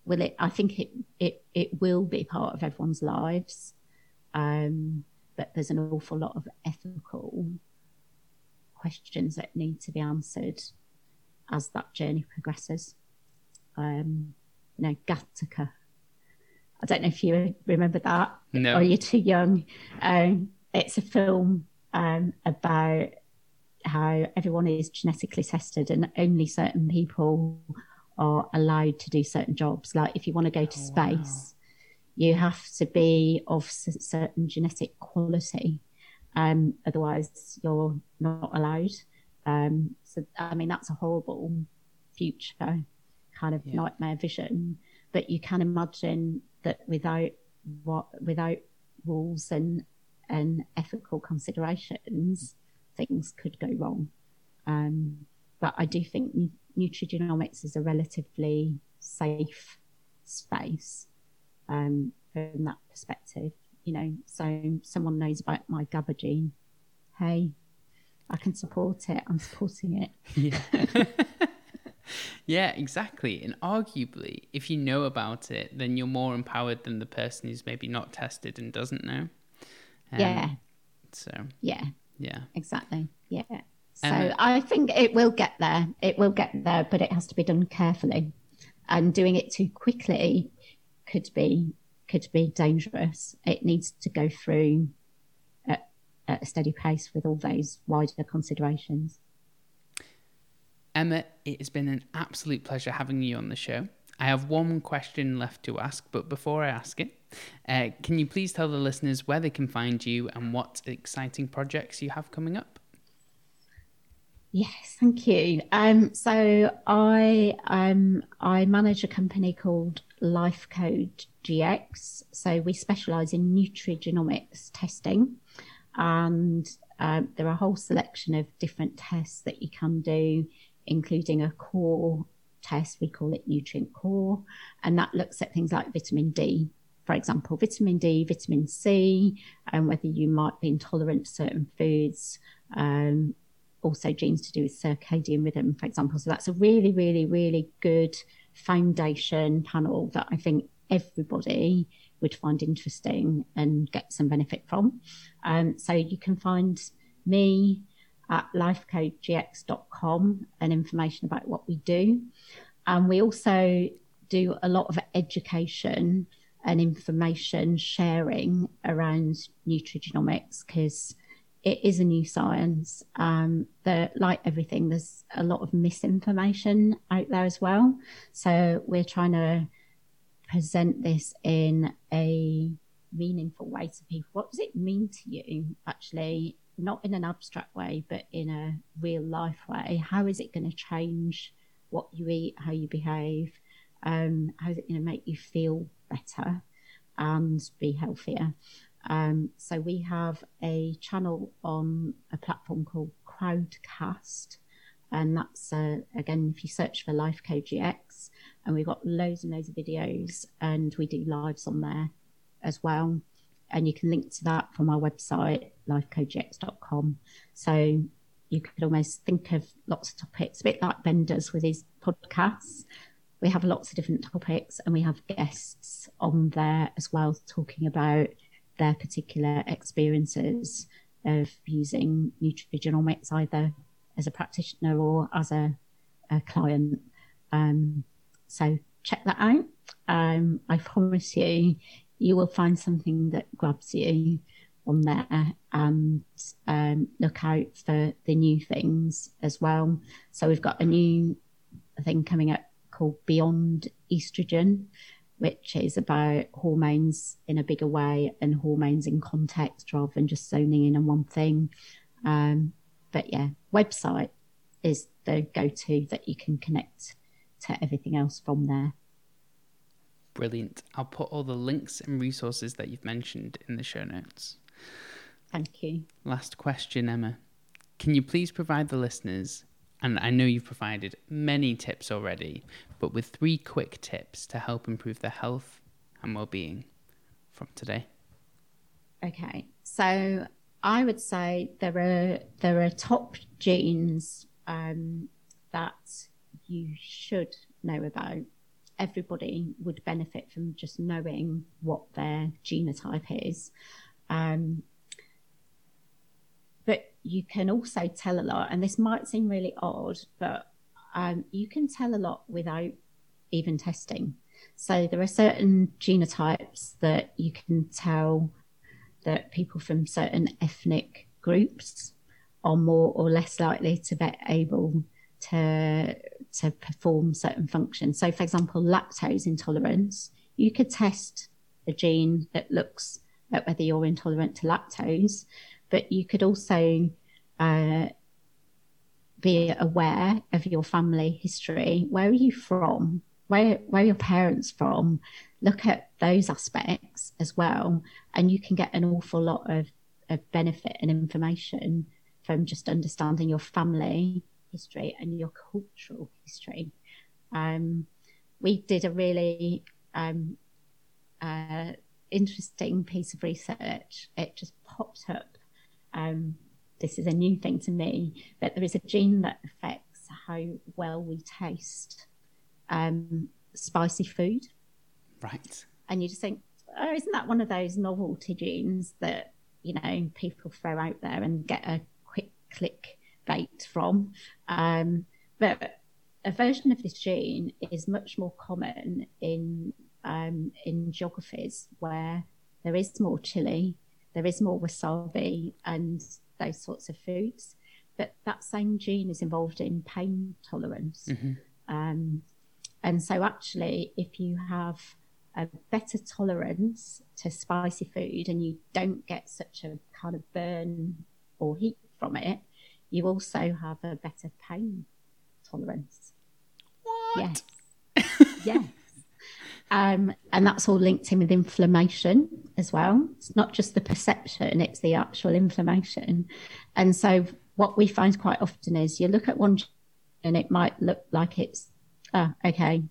will it. I think it it it will be part of everyone's lives, um, but there's an awful lot of ethical questions that need to be answered as that journey progresses. Um, you know, Gattaca. I don't know if you remember that, no. or you're too young. Um, it's a film um, about how everyone is genetically tested and only certain people are allowed to do certain jobs. Like if you want to go to oh, space, wow. you have to be of certain genetic quality. Um, otherwise, you're not allowed. Um, so, I mean, that's a horrible future kind of yeah. nightmare vision. But you can imagine that without what without rules and and ethical considerations, things could go wrong. Um, but I do think nutrigenomics is a relatively safe space um, from that perspective. You know, so someone knows about my GABA gene. Hey, I can support it. I'm supporting it. Yeah. yeah, exactly. And arguably, if you know about it, then you're more empowered than the person who's maybe not tested and doesn't know. Um, yeah. So. Yeah. Yeah. Exactly. Yeah. So um, I think it will get there. It will get there, but it has to be done carefully. And doing it too quickly could be could be dangerous. It needs to go through at, at a steady pace with all those wider considerations. Emma, it has been an absolute pleasure having you on the show. I have one question left to ask, but before I ask it, uh, can you please tell the listeners where they can find you and what exciting projects you have coming up? Yes, thank you. Um, so I um, I manage a company called LifeCode GX. So we specialise in nutrigenomics testing, and um, there are a whole selection of different tests that you can do, including a core test. We call it Nutrient Core, and that looks at things like vitamin D, for example, vitamin D, vitamin C, and whether you might be intolerant to certain foods. Um, also, genes to do with circadian rhythm, for example. So that's a really, really, really good foundation panel that I think everybody would find interesting and get some benefit from. Um, so you can find me at lifecodegx.com and information about what we do. And we also do a lot of education and information sharing around nutrigenomics because it is a new science. Um, like everything, there's a lot of misinformation out there as well. So we're trying to present this in a meaningful way to people. What does it mean to you, actually? Not in an abstract way, but in a real life way. How is it going to change what you eat, how you behave? Um, how is it going to make you feel better and be healthier? Um, so we have a channel on a platform called Crowdcast, and that's uh, again if you search for Life and we've got loads and loads of videos, and we do lives on there as well. And you can link to that from our website, lifecodegx.com. So you could almost think of lots of topics, a bit like Ben does with his podcasts. We have lots of different topics and we have guests on there as well talking about their particular experiences of using nutrigenomics either as a practitioner or as a, a client. Um, so check that out. Um, I promise you, you will find something that grabs you on there and um, look out for the new things as well. So we've got a new thing coming up called Beyond Estrogen, which is about hormones in a bigger way and hormones in context rather than just zoning in on one thing. Um, but yeah, website is the go to that you can connect to everything else from there. Brilliant. I'll put all the links and resources that you've mentioned in the show notes. Thank you. Last question, Emma. Can you please provide the listeners, and I know you've provided many tips already, but with three quick tips to help improve their health and well being from today? Okay. So I would say there are there are top genes um, that you should know about. Everybody would benefit from just knowing what their genotype is. Um, but you can also tell a lot, and this might seem really odd, but um, you can tell a lot without even testing. So there are certain genotypes that you can tell that people from certain ethnic groups are more or less likely to be able to to perform certain functions. So, for example, lactose intolerance, you could test a gene that looks at whether you're intolerant to lactose, but you could also uh, be aware of your family history. Where are you from? Where where are your parents from? Look at those aspects as well, and you can get an awful lot of, of benefit and information from just understanding your family history and your cultural history. Um, we did a really um, uh, interesting piece of research. It just popped up. Um, this is a new thing to me, but there is a gene that affects how well we taste um, spicy food. Right. And you just think, oh, isn't that one of those novelty genes that, you know, people throw out there and get a quick click bait from. Um, but a version of this gene is much more common in um, in geographies where there is more chili, there is more wasabi, and those sorts of foods. But that same gene is involved in pain tolerance. Mm-hmm. Um, and so, actually, if you have a better tolerance to spicy food and you don't get such a kind of burn or heat from it, you also have a better pain tolerance. What? Yes. yes. Um, and that's all linked in with inflammation as well. It's not just the perception, it's the actual inflammation. And so, what we find quite often is you look at one and it might look like it's, uh, okay,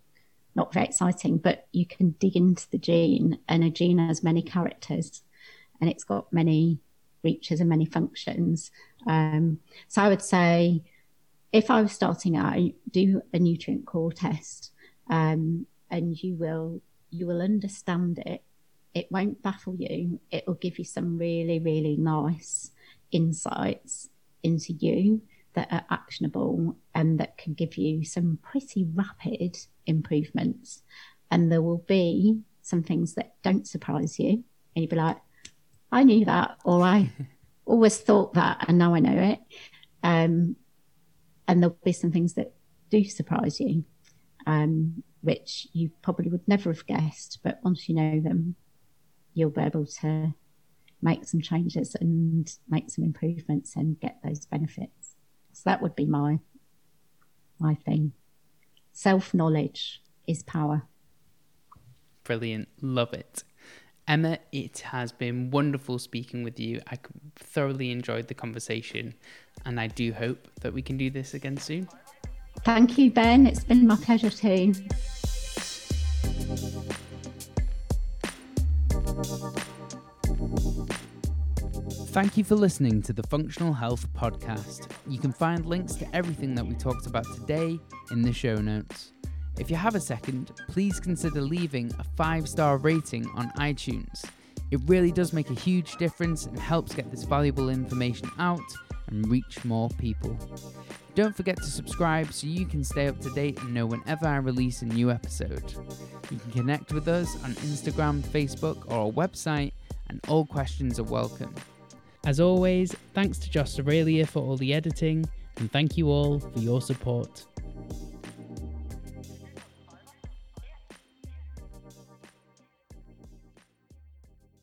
not very exciting, but you can dig into the gene, and a gene has many characters and it's got many reaches and many functions. Um, so, I would say if I was starting out, do a nutrient core test, um, and you will you will understand it. It won't baffle you. It will give you some really really nice insights into you that are actionable and that can give you some pretty rapid improvements. And there will be some things that don't surprise you, and you'll be like, "I knew that," or "I always thought that, and now I know it." Um, and there'll be some things that do surprise you, um, which you probably would never have guessed. But once you know them, you'll be able to make some changes and make some improvements and get those benefits. So that would be my my thing. Self knowledge is power. Brilliant. Love it. Emma, it has been wonderful speaking with you. I thoroughly enjoyed the conversation, and I do hope that we can do this again soon. Thank you, Ben. It's been my pleasure too. Thank you for listening to the Functional Health Podcast. You can find links to everything that we talked about today in the show notes. If you have a second, please consider leaving a five star rating on iTunes. It really does make a huge difference and helps get this valuable information out and reach more people. Don't forget to subscribe so you can stay up to date and know whenever I release a new episode. You can connect with us on Instagram, Facebook, or our website, and all questions are welcome. As always, thanks to Josh Aurelia for all the editing, and thank you all for your support.